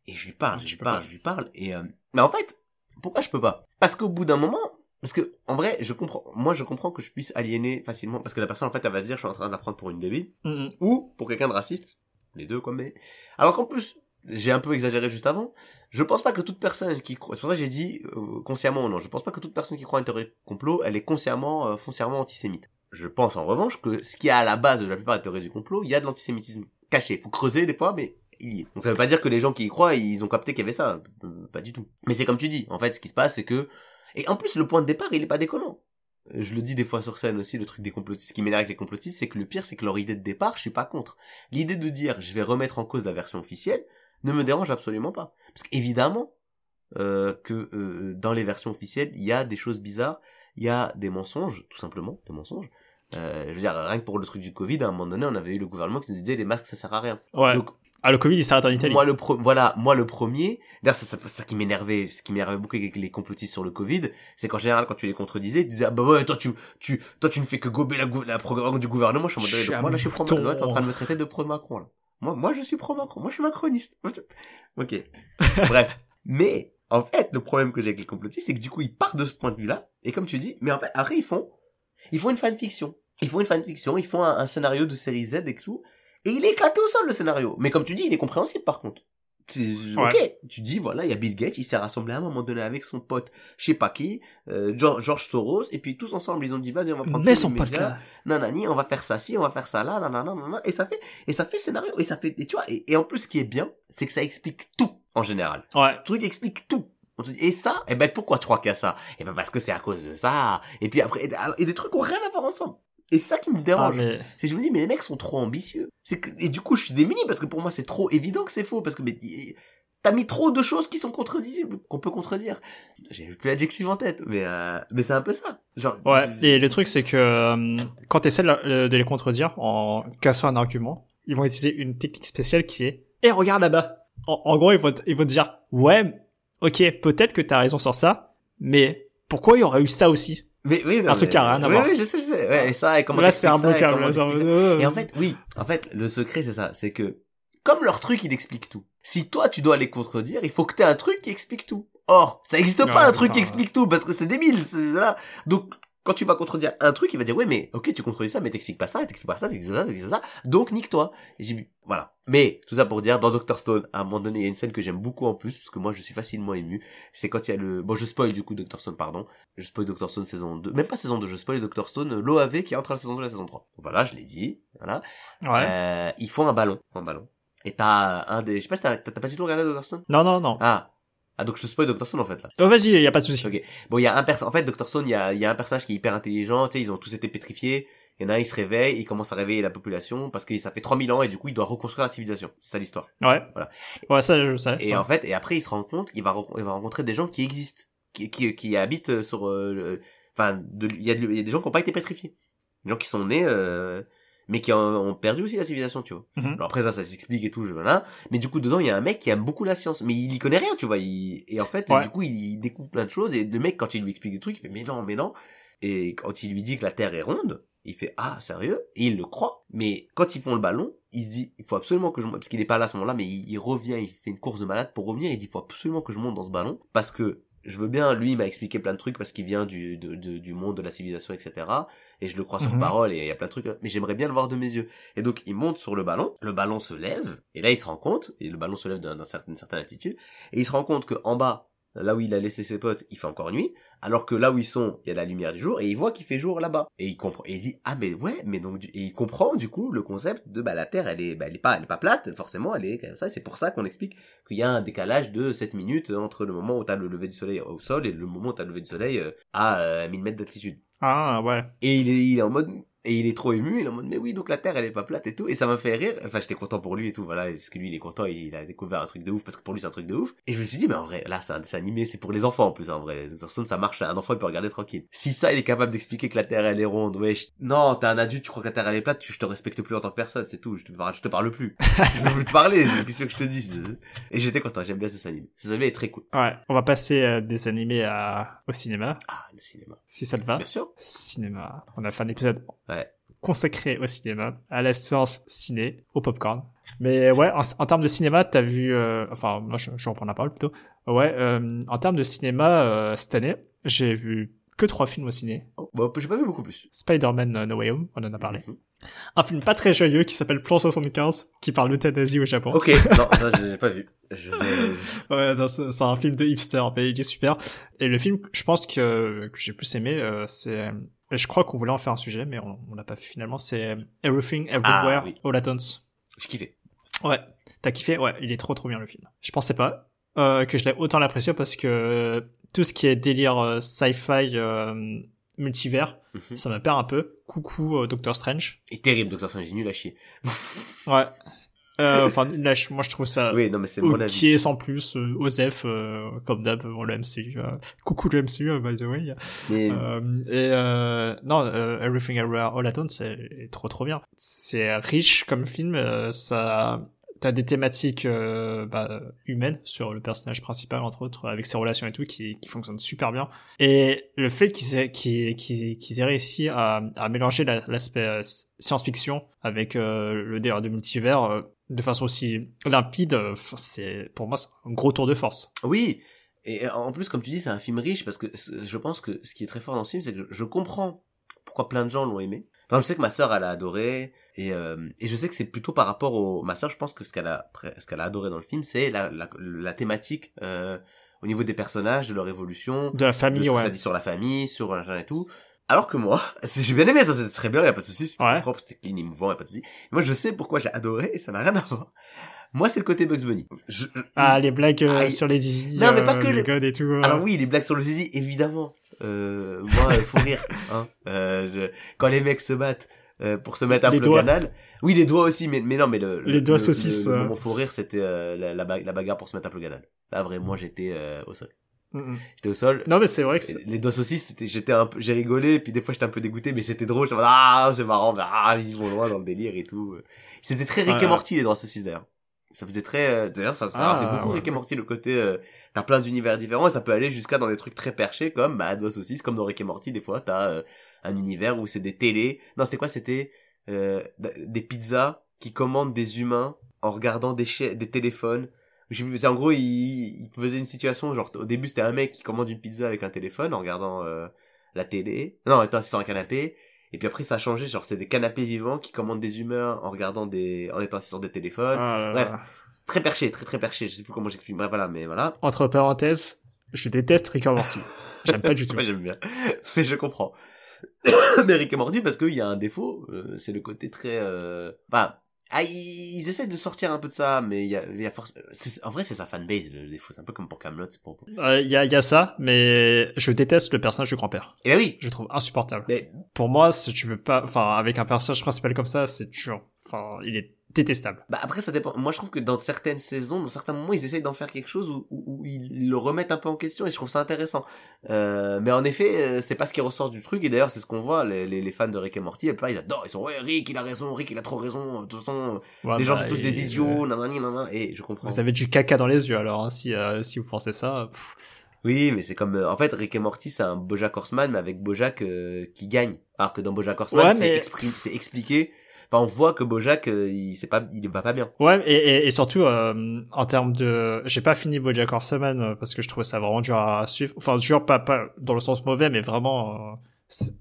Et je lui parle, je lui parle, pas. je lui parle, et, euh, mais en fait, pourquoi je peux pas? Parce qu'au bout d'un moment, parce que, en vrai, je comprends, moi, je comprends que je puisse aliéner facilement, parce que la personne, en fait, elle va se dire, je suis en train de la prendre pour une débile, Mm, mm. ou pour quelqu'un de raciste, les deux quoi mais. Alors qu'en plus j'ai un peu exagéré juste avant. Je pense pas que toute personne qui croit c'est pour ça que j'ai dit euh, consciemment ou non je pense pas que toute personne qui croit à une théorie complot elle est consciemment euh, foncièrement antisémite. Je pense en revanche que ce qui est à la base de la plupart des théories du complot il y a de l'antisémitisme caché. Faut creuser des fois mais il y est. Donc ça veut pas dire que les gens qui y croient, ils ont capté qu'il y avait ça. Euh, Pas du tout. Mais c'est comme tu dis. En fait, ce qui se passe, c'est que... Et en plus, le point de départ, il est pas déconnant. Euh, Je le dis des fois sur scène aussi, le truc des complotistes. Ce qui m'énerve avec les complotistes, c'est que le pire, c'est que leur idée de départ, je suis pas contre. L'idée de dire, je vais remettre en cause la version officielle, ne me dérange absolument pas. Parce qu'évidemment, euh, que euh, dans les versions officielles, il y a des choses bizarres, il y a des mensonges, tout simplement, des mensonges. Euh, je veux dire, rien que pour le truc du Covid, à un moment donné, on avait eu le gouvernement qui nous disait les masques ça sert à rien. Ouais. Donc Ah, le Covid, il s'arrête en Italie. moi le pro voilà, moi le premier, d'ailleurs c'est ça, ça qui m'énervait, ce qui m'énervait beaucoup avec les complotistes sur le Covid, c'est qu'en général quand tu les contredisais, ils disaient ah bah ouais toi tu tu toi tu ne fais que gober la, la propagande du gouvernement, je suis en mode ouais, donc moi là je suis pro. Macron, t'es en train de me traiter de pro Macron là. Moi moi je suis pro Macron, moi je suis macroniste. OK. Bref, mais en fait le problème que j'ai avec les complotistes c'est que du coup ils partent de ce point de vue-là et comme tu dis, mais en fait après ils font ils font une fanfiction. Ils font une fanfiction, ils font un, un scénario de série Z et tout. Et il est éclaté au sol le scénario. Mais comme tu dis, il est compréhensible par contre. C'est- Ok, tu dis voilà, il y a Bill Gates, il s'est rassemblé à un moment donné avec son pote, je sais pas qui, euh, George, Soros, et puis tous ensemble ils ont dit vas-y on va prendre Mais son pote là. nanani, on va faire ça ci, on va faire ça là, nanana, nanana, et ça fait, et ça fait scénario, et ça fait, et tu vois, et, et en plus ce qui est bien, c'est que ça explique tout en général. Ouais. Le truc explique tout. On te dit, Et ça, eh ben pourquoi y a ça? Eh ben parce que c'est à cause de ça. Et puis après, et, et des trucs ont rien à voir ensemble. Et ça qui me Ah, dérange. mais C'est que je me dis, mais les mecs sont trop ambitieux. C'est que, et du coup, je suis démuni parce que pour moi, c'est trop évident que c'est faux parce que, mais, t'as mis trop de choses qui sont contredisibles, qu'on peut contredire. J'ai plus l'adjectif en tête, mais, euh, mais c'est un peu ça. Genre, Ouais, et le truc c'est que euh, quand tu essaies de, les contredire en cassant un argument, ils vont utiliser une technique spéciale qui est "Eh regarde là-bas." En, en gros, ils vont ils vont te dire "Ouais, OK, peut-être que t'as raison sur ça, mais pourquoi il y aurait eu ça aussi? Mais, oui, non, un truc qui a rien à oui, voir. Oui, je sais, je sais. Ouais, et ça, et comment Là, c'est un comment là, ça. Et en fait, oui, en fait, le secret, c'est ça. C'est que, comme leur truc, il explique tout. Si toi, tu dois les contredire, il faut que t'aies un truc qui explique tout. Or, ça existe pas un truc qui explique tout, parce que c'est débile, c'est là. Donc, quand tu vas contredire un truc, il va dire, ouais, mais, ok, tu contredis ça, mais t'expliques pas ça, t'expliques pas ça, t'expliques ça, t'expliques ça, donc nique-toi. Et j'ai voilà. Mais, tout ça pour dire, dans Doctor Stone, à un moment donné, il y a une scène que j'aime beaucoup en plus, parce que moi, je suis facilement ému. C'est quand il y a le, bon, je spoil du coup Doctor Stone, pardon. Je spoil Doctor Stone saison 2. Même pas saison 2, je spoil Doctor Stone, l'OAV qui est entre la saison 2 et la saison 3. Voilà, je l'ai dit. Voilà. Ouais. Euh, ils font un ballon. Ils font un ballon. Et t'as un des, je sais pas si t'as t'as pas du tout regardé Doctor Stone? Non non non. Ah. Ah, donc je te spoil Doctor Stone en fait, là. Oh, vas-y, y a pas de souci. Ok. Bon, il y a un perso, en fait, Doctor Stone, il y a, y a un personnage qui est hyper intelligent, tu sais, ils ont tous été pétrifiés. Il y en a un, il se réveille, il commence à réveiller la population parce que ça fait 3000 ans et du coup, il doit reconstruire la civilisation. C'est ça l'histoire. Ouais. Voilà. Ouais, ça je sais. Et Ouais. en fait, et après, il se rend compte, il va, il va rencontrer des gens qui existent, qui, qui, qui habitent sur, euh, enfin, il y a, de- il y a des gens qui n'ont pas été pétrifiés, des gens qui sont nés, euh, mais qui ont, perdu aussi la civilisation, tu vois. Mhm. Alors après ça, ça s'explique et tout, je voilà. Mais du coup, dedans, il y a un mec qui aime beaucoup la science, mais il y connaît rien, tu vois. Il... Et en fait, Ouais. du coup, il découvre plein de choses. Et le mec, quand il lui explique des trucs, il fait mais non, mais non. Et quand il lui dit que la Terre est ronde, il fait ah sérieux? Et il le croit. Mais quand ils font le ballon, il se dit il faut absolument que je monte parce qu'il est pas là à ce moment-là, mais il, il revient, il fait une course de malade pour revenir. Il dit il faut absolument que je monte dans ce ballon parce que je veux bien. Lui, il m'a expliqué plein de trucs parce qu'il vient du de- de- du monde de la civilisation, etc. Et je le crois sur Mhm. parole et il y a plein de trucs. Mais j'aimerais bien le voir de mes yeux. Et donc il monte sur le ballon, le ballon se lève, et là il se rend compte, et le ballon se lève d'un- d'un certain- d'une certaine altitude, et il se rend compte que en bas, là où il a laissé ses potes, il fait encore nuit, alors que là où ils sont, il y a la lumière du jour, et il voit qu'il fait jour là-bas. Et il comprend, et il dit, ah mais ouais, mais donc, et il comprend du coup le concept de, bah la Terre, elle est, bah, elle est pas, elle est pas plate, forcément, elle est comme ça, c'est pour ça qu'on explique qu'il y a un décalage de 7 minutes entre le moment où t'as le lever du soleil au sol et le moment où t'as le lever du soleil euh, à euh, 1000 mètres d'altitude. Ah, ouais. Et il est, il est en mode, et il est trop ému, il est en mode, mais oui, donc la Terre, elle est pas plate et tout. Et ça m'a fait rire. Enfin, j'étais content pour lui et tout, voilà, parce que lui, il est content, il a découvert un truc de ouf, parce que pour lui, c'est un truc de ouf. Et je me suis dit, mais en vrai, là, c'est un dessin animé, c'est pour les enfants, en plus, en vrai. De toute façon, ça marche, un enfant, il peut regarder tranquille. Si ça, il est capable d'expliquer que la Terre, elle est ronde, ouais, je- non, t'es un adulte, tu crois que la Terre, elle est plate, tu, je te respecte plus en tant que personne, c'est tout, je te parle, je te parle plus. je veux plus te parler, qu'est-ce que tu veux que je te dise? Et j'étais content, j'aime bien ce dessin animé. Ce dessin animé est très cool. Ouais. On va passer euh, des animés à... au cinéma, Ah, le cinéma. si ça te va. Bien sûr. Cinéma. On a fait un épisode. Consacré au cinéma, à la séance ciné, au popcorn. Mais ouais, en, en termes de cinéma, t'as vu... euh, enfin, moi, je, je reprends la parole plutôt. Ouais, euh, en termes de cinéma, euh, cette année, j'ai vu que trois films au ciné. Oh, bah, j'ai pas vu beaucoup plus. Spider-Man euh, No Way Home, on en a parlé. Mhm. Un film pas très joyeux qui s'appelle Plan 75, qui parle d'euthanasie au Japon. Ok, non, ça, j'ai pas vu. Je sais, Ouais, c'est un film de hipster, mais il est super. Et le film, je pense que, que j'ai plus aimé, euh, c'est... Et je crois qu'on voulait en faire un sujet, mais on, on l'a pas fait finalement, c'est Everything Everywhere Ah, oui. All at Once. je kiffais. Ouais. T'as kiffé? Ouais, il est trop trop bien le film. Je pensais pas euh, que je l'ai autant apprécié parce que tout ce qui est délire euh, sci-fi euh, multivers, Mhm. ça me perd un peu. Coucou euh, Doctor Strange. Et terrible, Docteur Strange, nul à chier. Ouais. Euh, Enfin, là, moi je trouve ça Oui, non, mais c'est mon avis. sans plus. Euh, Osef, euh, comme d'hab, on le MCU. euh, coucou le MCU, by the way. Mais, Euh, et euh, non, euh, Everything Everywhere All at Once, c'est est trop trop bien. C'est riche comme film. euh, ça, t'as des thématiques euh, bah, humaines sur le personnage principal entre autres, avec ses relations et tout, qui, qui fonctionnent super bien. Et le fait qu'ils aient, réussi à, mélanger la- l'aspect euh, science-fiction avec euh, le délire de multivers de façon aussi limpide, c'est pour moi un gros tour de force. oui. Et en plus, comme tu dis, c'est un film riche parce que je pense que ce qui est très fort dans ce film, c'est que je comprends pourquoi plein de gens l'ont aimé. Enfin, je sais que ma sœur, elle a adoré. Et, euh, et je sais que c'est plutôt par rapport au... Ma sœur, je pense que ce qu'elle a, ce qu'elle a adoré dans le film, c'est la, la, la thématique euh, au niveau des personnages, de leur évolution, De la de famille, ce que ouais. ça dit sur la famille, sur un et tout. Alors que moi, j'ai bien aimé ça, c'était très bien, y a pas de souci, c'était Ouais. propre, c'était clean, émouvant, y a pas de souci. Moi, je sais pourquoi j'ai adoré et ça n'a rien à voir. Moi, c'est le côté Bugs Bunny. Je- je- Ah, les blagues euh, Ah, sur les zizi, Non, mais pas euh, que le les- god et tout. euh. Alors oui, les blagues sur le zizi, évidemment. Euh, moi, il faut rire. Hein. Euh, je- Quand les mecs se battent euh, pour se mettre un Les peu doigts. canal. Oui, les doigts aussi, mais, mais non, mais le, le- Les doigts le- saucisses, Le, le euh. moment faut rire, c'était la, la, ba- la bagarre pour se mettre un peu canal. Là, vraiment, j'étais euh, au sol. Mm, mm. J'étais au sol. Non, mais c'est vrai que Les doigts saucisses, c'était, j'étais un peu, j'ai rigolé, puis des fois j'étais un peu dégoûté, mais c'était drôle. J'étais ah, c'est marrant, ah, ils vont loin dans le délire et tout. C'était très Rick et. Morty, les doigts saucisses d'ailleurs. Ça faisait très, euh, d'ailleurs, ça, ça Ah, rappelait beaucoup ouais. Rick et Morty, le côté, euh, t'as plein d'univers différents et ça peut aller jusqu'à dans des trucs très perchés comme, bah, doigts saucisses, comme dans Rick et Morty, des fois, t'as euh, un univers où c'est des télés. Non, c'était quoi? C'était, euh, des pizzas qui commandent des humains en regardant des, des téléphones. C'est en gros, il, il faisait une situation, genre, au début, c'était un mec qui commande une pizza avec un téléphone en regardant euh, la télé. Non, étant assis sur un canapé. Et puis après, ça a changé, genre, c'est des canapés vivants qui commandent des humains en regardant des, en étant assis sur des téléphones. Ah Bref. très perché, très très perché. Je sais plus comment j'explique. Bref, voilà, mais voilà. Entre parenthèses, je déteste Rick and Morty. J'aime pas du tout. Moi, j'aime bien. mais je comprends. mais Rick et Morty, parce qu'il y a un défaut, euh, c'est le côté très, euh... Enfin, ah, ils, essaient de sortir un peu de ça, mais il y a, il y a force... En vrai, c'est sa fanbase, le défaut. C'est un peu comme pour Camelot, c'est pour... Il Euh, y, a, y a ça, mais je déteste le personnage du grand-père. Et ben oui. Je le trouve insupportable. Mais Pour moi, si tu veux pas, enfin, avec un personnage principal comme ça, c'est toujours, enfin, il est détestable. Bah après ça dépend. Moi je trouve que dans certaines saisons, dans certains moments, ils essayent d'en faire quelque chose où, où, où ils le remettent un peu en question et je trouve ça intéressant. Euh, mais en effet, euh, c'est pas ce qui ressort du truc et d'ailleurs c'est ce qu'on voit. Les, les, les fans de Rick et Morty, plupart ils adorent. Ils sont ouais Rick il a raison, Rick il a trop raison. De toute façon, Ouais, les gens bah, sont tous des idiots, nanani nanana. Et je comprends. Vous avez du caca dans les yeux alors hein, si euh, si vous pensez ça. pff. Oui, mais c'est comme euh, en fait Rick et Morty, c'est un BoJack Horseman mais avec BoJack euh, qui gagne. Alors que dans BoJack Horseman, Ouais, mais- c'est expliqué. Enfin, on voit que BoJack euh, il c'est pas il va pas bien. Ouais, et, et, et surtout euh, en termes de, j'ai pas fini BoJack Horseman euh, parce que je trouvais ça vraiment dur à suivre. Enfin, dur pas pas dans le sens mauvais, mais vraiment, euh,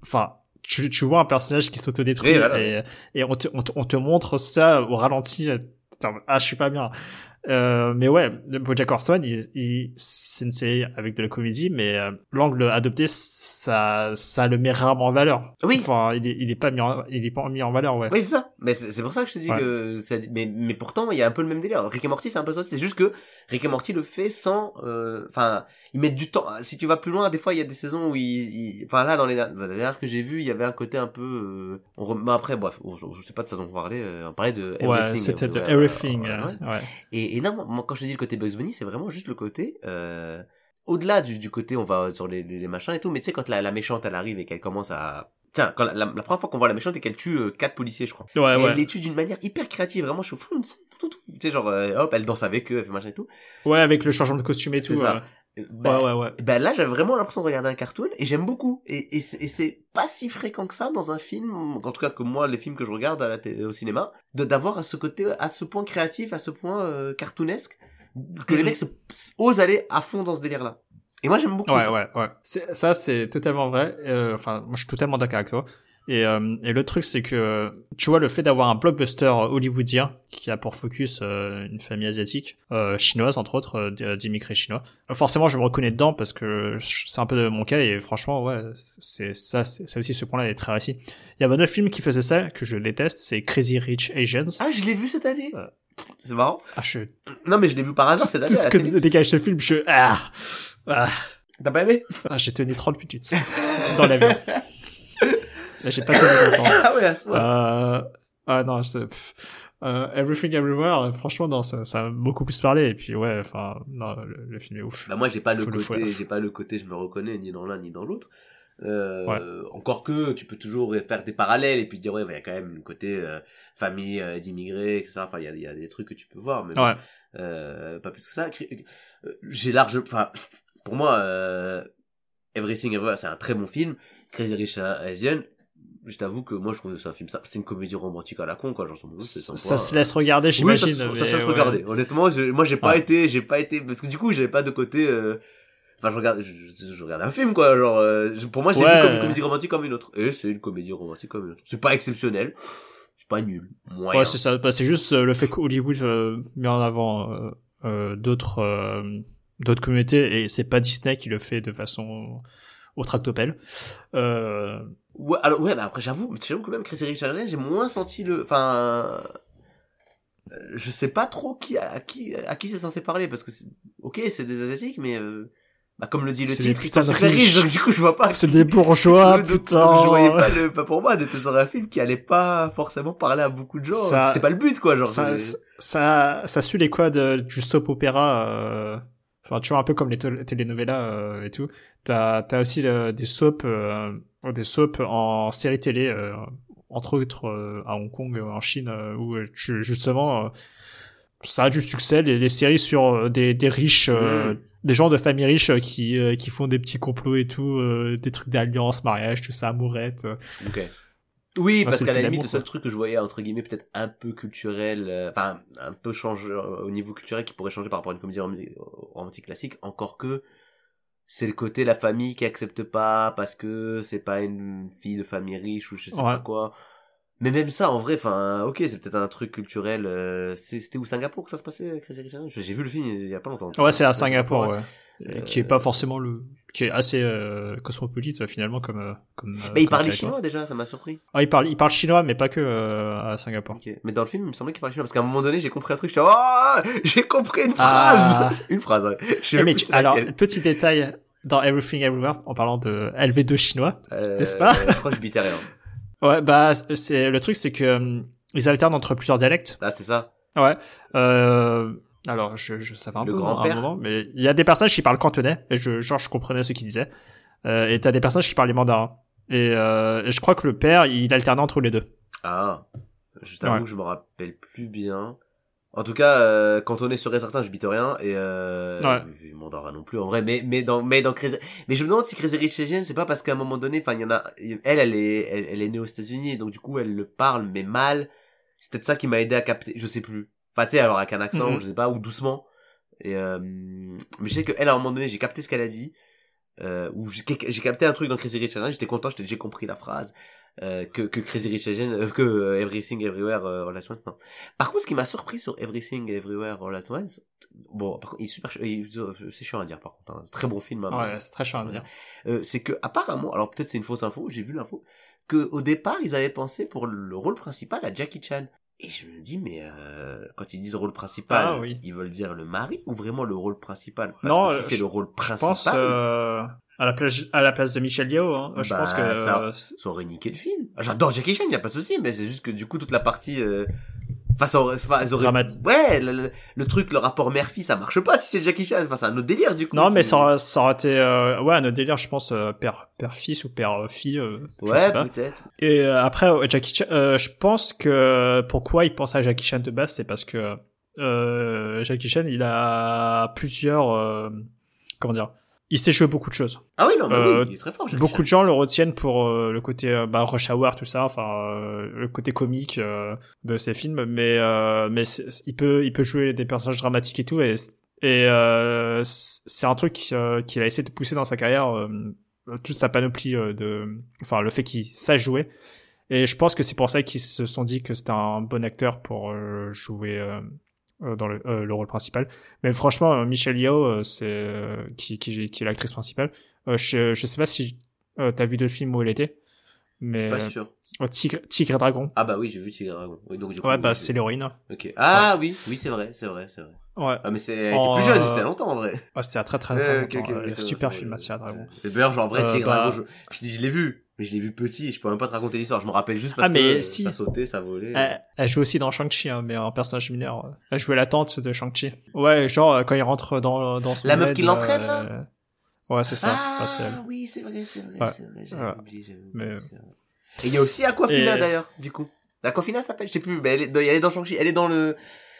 enfin, tu, tu vois un personnage qui s'autodétruit voilà. et, et on te, on, te, on te montre ça au ralenti. euh, Ah, je suis pas bien. Euh, mais ouais, le BoJack Horseman, il, il, c'est une série avec de la comédie, mais euh, l'angle adopté, ça, ça le met rarement en valeur. Oui. Enfin, il est, il est pas mis en, il est pas mis en valeur, ouais. Oui, c'est ça. Mais c'est pour ça que je te dis Ouais. que ça- mais mais pourtant il y a un peu le même délire. Rick et Morty c'est un peu ça. C'est juste que Rick et Morty le fait sans. euh, Enfin, ils mettent du temps. Si tu vas plus loin, des fois il y a des saisons où ils. Enfin là dans les, dans les dernières que j'ai vues, il y avait un côté un peu. euh, On rem- mais après bref, je, je sais pas de ça dont on parlait. euh, on parlait de Ouais, Everything. c'était de Everything. euh, ouais. Et, et non, moi, quand je te dis le côté Bugs Bunny, c'est vraiment juste le côté. Euh, au-delà du, du côté, on va sur les, machins et tout, mais tu sais, quand la, la méchante, elle arrive et qu'elle commence à... Tiens, quand la, la, la première fois qu'on voit la méchante et qu'elle tue euh, quatre policiers, je crois. Ouais, et ouais. elle les tue d'une manière hyper créative, vraiment, je suis fou. Tu sais, genre, euh, hop, elle danse avec eux, elle fait machin et tout. Ouais, avec le changement de costume et tout. ça. Bah, ouais, ouais, ouais. ben là, j'avais vraiment l'impression de regarder un cartoon et j'aime beaucoup. Et, et c'est pas si fréquent que ça dans un film, en tout cas que moi, les films que je regarde à la télé- au cinéma, d'avoir à ce côté, à ce point créatif, à ce point euh, cartoonesque, que les Mhm. mecs se, osent aller à fond dans ce délire-là. Et moi, j'aime beaucoup Ouais, ça. ouais, ouais. Ça, c'est totalement vrai. Euh, enfin, moi, je suis totalement d'accord avec toi. Et, euh, et le truc, c'est que, tu vois, le fait d'avoir un blockbuster hollywoodien qui a pour focus euh, une famille asiatique, euh, chinoise, entre autres, euh, d- d'immigrés chinois, euh, forcément, je me reconnais dedans parce que c'est un peu mon cas et franchement, ouais, c'est ça, c'est ça aussi, ce point-là est très réussi. Il y avait un autre film qui faisait ça, que je déteste, c'est Crazy Rich Asians. Ah, je l'ai vu cette année. Euh. C'est marrant. Ah, je, Non, mais je l'ai vu par hasard cette tout année. à ce que dégage ce film, je, ah, ah. T'as pas aimé? Ah, j'ai tenu 30 minutes dans l'avion. J'ai pas tenu longtemps. Ah ouais, à ce point. Euh, ah non, je, pff, euh, Everything Everywhere, franchement, non, ça, ça a beaucoup plus parlé. Et puis, ouais, enfin, non, le, le film est ouf. Bah moi j'ai pas le Faut le côté, j'ai pas le côté je me reconnais ni dans l'un ni dans l'autre. Euh, Ouais. Encore que tu peux toujours faire des parallèles et puis dire ouais il y a quand même le côté euh, famille euh, d'immigrés etc. Enfin il y a, il y a des trucs que tu peux voir mais Ouais. euh, pas plus que ça. J'ai large, enfin pour moi euh, Everything Everywhere c'est un très bon film. Crazy Rich Asian je t'avoue que moi je trouve que c'est un film ça c'est une comédie romantique à la con quoi genre c'est Ça, ça se laisse regarder, Oui, ça, j'imagine. se- ça, mais ça se ouais. regarder. Honnêtement, je- moi, j'ai pas Ouais. été, j'ai pas été, parce que du coup, j'avais pas de côté, euh, enfin, je regarde, je, je, regarde un film, quoi, genre, euh, pour moi, Ouais. comme une comédie romantique comme une autre. Et c'est une comédie romantique comme une autre. C'est pas exceptionnel. C'est pas nul. Moyen. Ouais, c'est ça. Bah, c'est juste euh, le fait qu'Hollywood euh, met en avant euh, euh, d'autres euh, d'autres communautés et c'est pas Disney qui le fait de façon au tractopelle. Euh, Ouais, alors, ouais, bah après, j'avoue, mais j'avoue que même Chris Eric Charget, j'ai moins senti le, enfin, euh, je sais pas trop qui, à qui, à qui c'est censé parler, parce que c'est, ok, c'est des asiatiques, mais, euh, bah, comme le dit le titre, ils sont de super riches, donc du coup, je vois pas c'est des bourgeois, Donc, putain. Je voyais pas le, pas pour moi, d'être sur un film qui allait pas forcément parler à beaucoup de gens. Ça- C'était pas le but, quoi, genre. ça, ça, ça suit les codes euh, du soap opéra. euh, Enfin, tu vois un peu comme les tel- telenovelas euh, et tout. T'as as aussi euh, des soaps, euh, des soaps en série télé, euh, entre autres euh, à Hong Kong, euh, en Chine, où tu- justement ça a du succès. Les, les séries sur des, des riches, euh, Mm. des gens de familles riches qui euh, qui font des petits complots et tout, euh, des trucs d'alliance, mariage, tout ça, amourette. Ok. Oui, parce qu'à la limite, le seul truc que je voyais, entre guillemets, peut-être un peu culturel, euh, enfin, un peu changé euh, au niveau culturel qui pourrait changer par rapport à une comédie rom- romantique classique, encore que c'est le côté la famille qui accepte pas parce que c'est pas une fille de famille riche ou je sais Ouais. pas quoi. Mais même ça, en vrai, enfin, ok, c'est peut-être un truc culturel. euh, C'était où Singapour que ça se passait, Crazy Rich Asians J'ai vu le film il y a pas longtemps. Ouais, c'est à Singapour, ouais. ouais. Euh, Qui est pas forcément le, qui est assez euh, cosmopolite euh, finalement comme euh, comme. Mais il parlait chinois déjà, ça m'a surpris. Ah, il parle, il parle chinois, mais pas que euh, à Singapour. Ok. Mais dans le film, il me semblait qu'il parlait chinois parce qu'à un moment donné, j'ai compris un truc. J'étais oh, j'ai compris une Ah. phrase, une phrase. Ouais. Eh, mais tu- alors, petit détail dans Everything Everywhere, en parlant de LV2 chinois. Euh, n'est-ce pas? Je crois que je rien. Ouais, bah c'est le truc, c'est que ils alternent entre plusieurs dialectes. Là, c'est ça. Ouais. Euh, alors, je, je savais un Le peu grand-père. à un moment, mais il y a des personnages qui parlent cantonais, et je, genre, je comprenais ce qu'ils disaient. Euh, et t'as des personnages qui parlent les mandarins. Et, euh, et je crois que le père, il alternait entre les deux. Ah, je t'avoue Ouais. que je me rappelle plus bien. En tout cas, euh, quand on est sur et certain, je bite rien et euh, Ouais. je mandarin non plus en vrai. Mais mais dans mais dans Crazy... mais je me demande si Crazy Rich Asians, c'est pas parce qu'à un moment donné, enfin il y en a, elle elle est elle, elle est née aux États-Unis donc du coup elle le parle mais mal. C'est peut-être ça qui m'a aidé à capter. Je sais plus. Enfin tu sais alors avec un accent, Mhm. je sais pas ou doucement. Et euh, mais je sais que elle à un moment donné, j'ai capté ce qu'elle a dit. Euh, ou j'ai capté un truc dans Crazy Rich Asians, j'étais content, j'ai compris la phrase euh, que, que Crazy Rich Asians, euh, que euh, Everything Everywhere euh, All at Once, non. Par contre, ce qui m'a surpris sur Everything Everywhere All at Once, bon, par contre, il est super, c'est chiant à dire par contre, hein, très bon film, hein, Ouais, c'est très chiant à dire. euh, c'est que apparemment, alors peut-être c'est une fausse info, j'ai vu l'info, que au départ ils avaient pensé pour le rôle principal à Jackie Chan. Et je me dis, mais euh, quand ils disent rôle principal, Ah, oui. ils veulent dire le mari ou vraiment le rôle principal? Parce Non, que si c'est je- le rôle Je principal, pense euh, à la place à la place de Michel Yeo. Hein. Je Bah, pense que ça- euh, ça aurait niqué le film. J'adore Jackie Chan, y a pas de souci, mais c'est juste que du coup toute la partie, euh... enfin ça aurait, enfin, ils auraient- ouais, le, le- le truc, le rapport mère-fille, ça marche pas si c'est Jackie Chan. Enfin c'est un autre délire du coup. non, mais ça aurait, ça aurait été euh, ouais un autre délire, je pense euh, père père fils ou père fille. Euh, je Ouais, peut-être. Et euh, après, euh, Jackie Chan, euh, je pense que pourquoi il pense à Jackie Chan de base, c'est parce que euh, Jackie Chan, il a plusieurs, euh, comment dire, il sait jouer beaucoup de choses. Ah oui, non, mais Euh, oui, il est très fort. Beaucoup de gens le retiennent pour euh, le côté euh, bah, Rush Hour, tout ça, enfin euh, le côté comique euh, de ses films, mais euh, mais il peut il peut jouer des personnages dramatiques et tout, et et euh, c'est un truc euh, qu'il a essayé de pousser dans sa carrière, euh, toute sa panoplie euh, de, enfin le fait qu'il sache jouer. Et je pense que c'est pour ça qu'ils se sont dit que c'était un bon acteur pour euh, jouer euh, euh, dans le, euh, le rôle principal. Mais franchement, euh, Michelle Yeoh, euh, c'est euh, qui, qui, qui est l'actrice principale. Euh, je, je sais pas si euh, t'as vu le film où elle était, Je mais suis pas sûr. euh, Tigre, Tigre et Dragon. Ah bah oui, j'ai vu Tigre et Dragon. Oui, donc Ouais, bah c'est- l'héroïne. Ok. Ah oui, oui, c'est vrai, c'est vrai, c'est vrai. Ouais, Ah mais c'est elle était Oh, plus jeune, euh, c'était longtemps en vrai. ouais c'était à très très, longtemps. Euh, super film, vrai. Tigre et Dragon. Et D'ailleurs, genre en vrai, Euh, Tigre et bah- Dragon, je, je dis, je l'ai vu, mais je l'ai vu petit. Je peux même pas te raconter l'histoire. Je me rappelle juste parce Ah, mais que si. ça sautait, ça volait. Elle, elle joue aussi dans Shang-Chi, hein, mais un personnage mineur. Elle jouait la tante de Shang-Chi. Ouais, genre euh, quand il rentre dans, dans son La meuf qui l'entraîne, euh, Ouais, c'est ça. Ouais, c'est elle. Ah oui, c'est vrai, c'est vrai, Ouais. c'est vrai. J'avais Ouais. oublié, j'avais oublié. Mais- vrai. Et il y a aussi Aquafina Et- d'ailleurs, du coup. Aquafina s'appelle, je sais plus, mais elle est, dans- elle est dans Shang-Chi. Elle est dans le,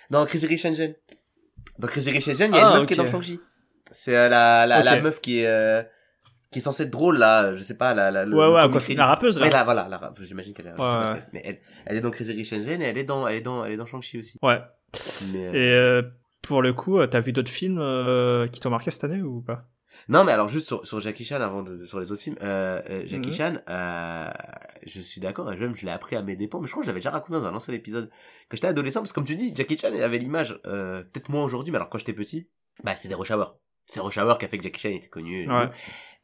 dans Crazy Rich Asian. Dans Crazy Rich Asian, il y a Ah, une meuf qui est dans Shang-Chi. C'est euh, la, la, meuf qui est, euh, qui est censée être drôle là, je sais pas, la, la, Ouais, le ouais, la rappeuse, là. Ouais, là, voilà, la j'imagine qu'elle est, je sais pas Ouais, ce qu'elle- mais elle, elle est dans Crazy Rich Asian et elle est dans, elle est dans, elle est dans Shang-Chi aussi. Ouais. Mais, euh, Et euh, pour le coup, euh, t'as vu d'autres films euh, qui t'ont marqué cette année ou pas? Non, mais alors juste sur, sur Jackie Chan avant de, sur les autres films, euh, Jackie Mhm. Chan, euh, je suis d'accord, et même je l'ai appris à mes dépens, mais je crois que je l'avais déjà raconté dans un ancien épisode quand j'étais adolescent, parce que comme tu dis, Jackie Chan avait l'image, euh, peut-être moins aujourd'hui, mais alors quand j'étais petit, bah c'était Rush Hour. C'est Rush Hour qui a fait que Jackie Chan était connu. Ouais.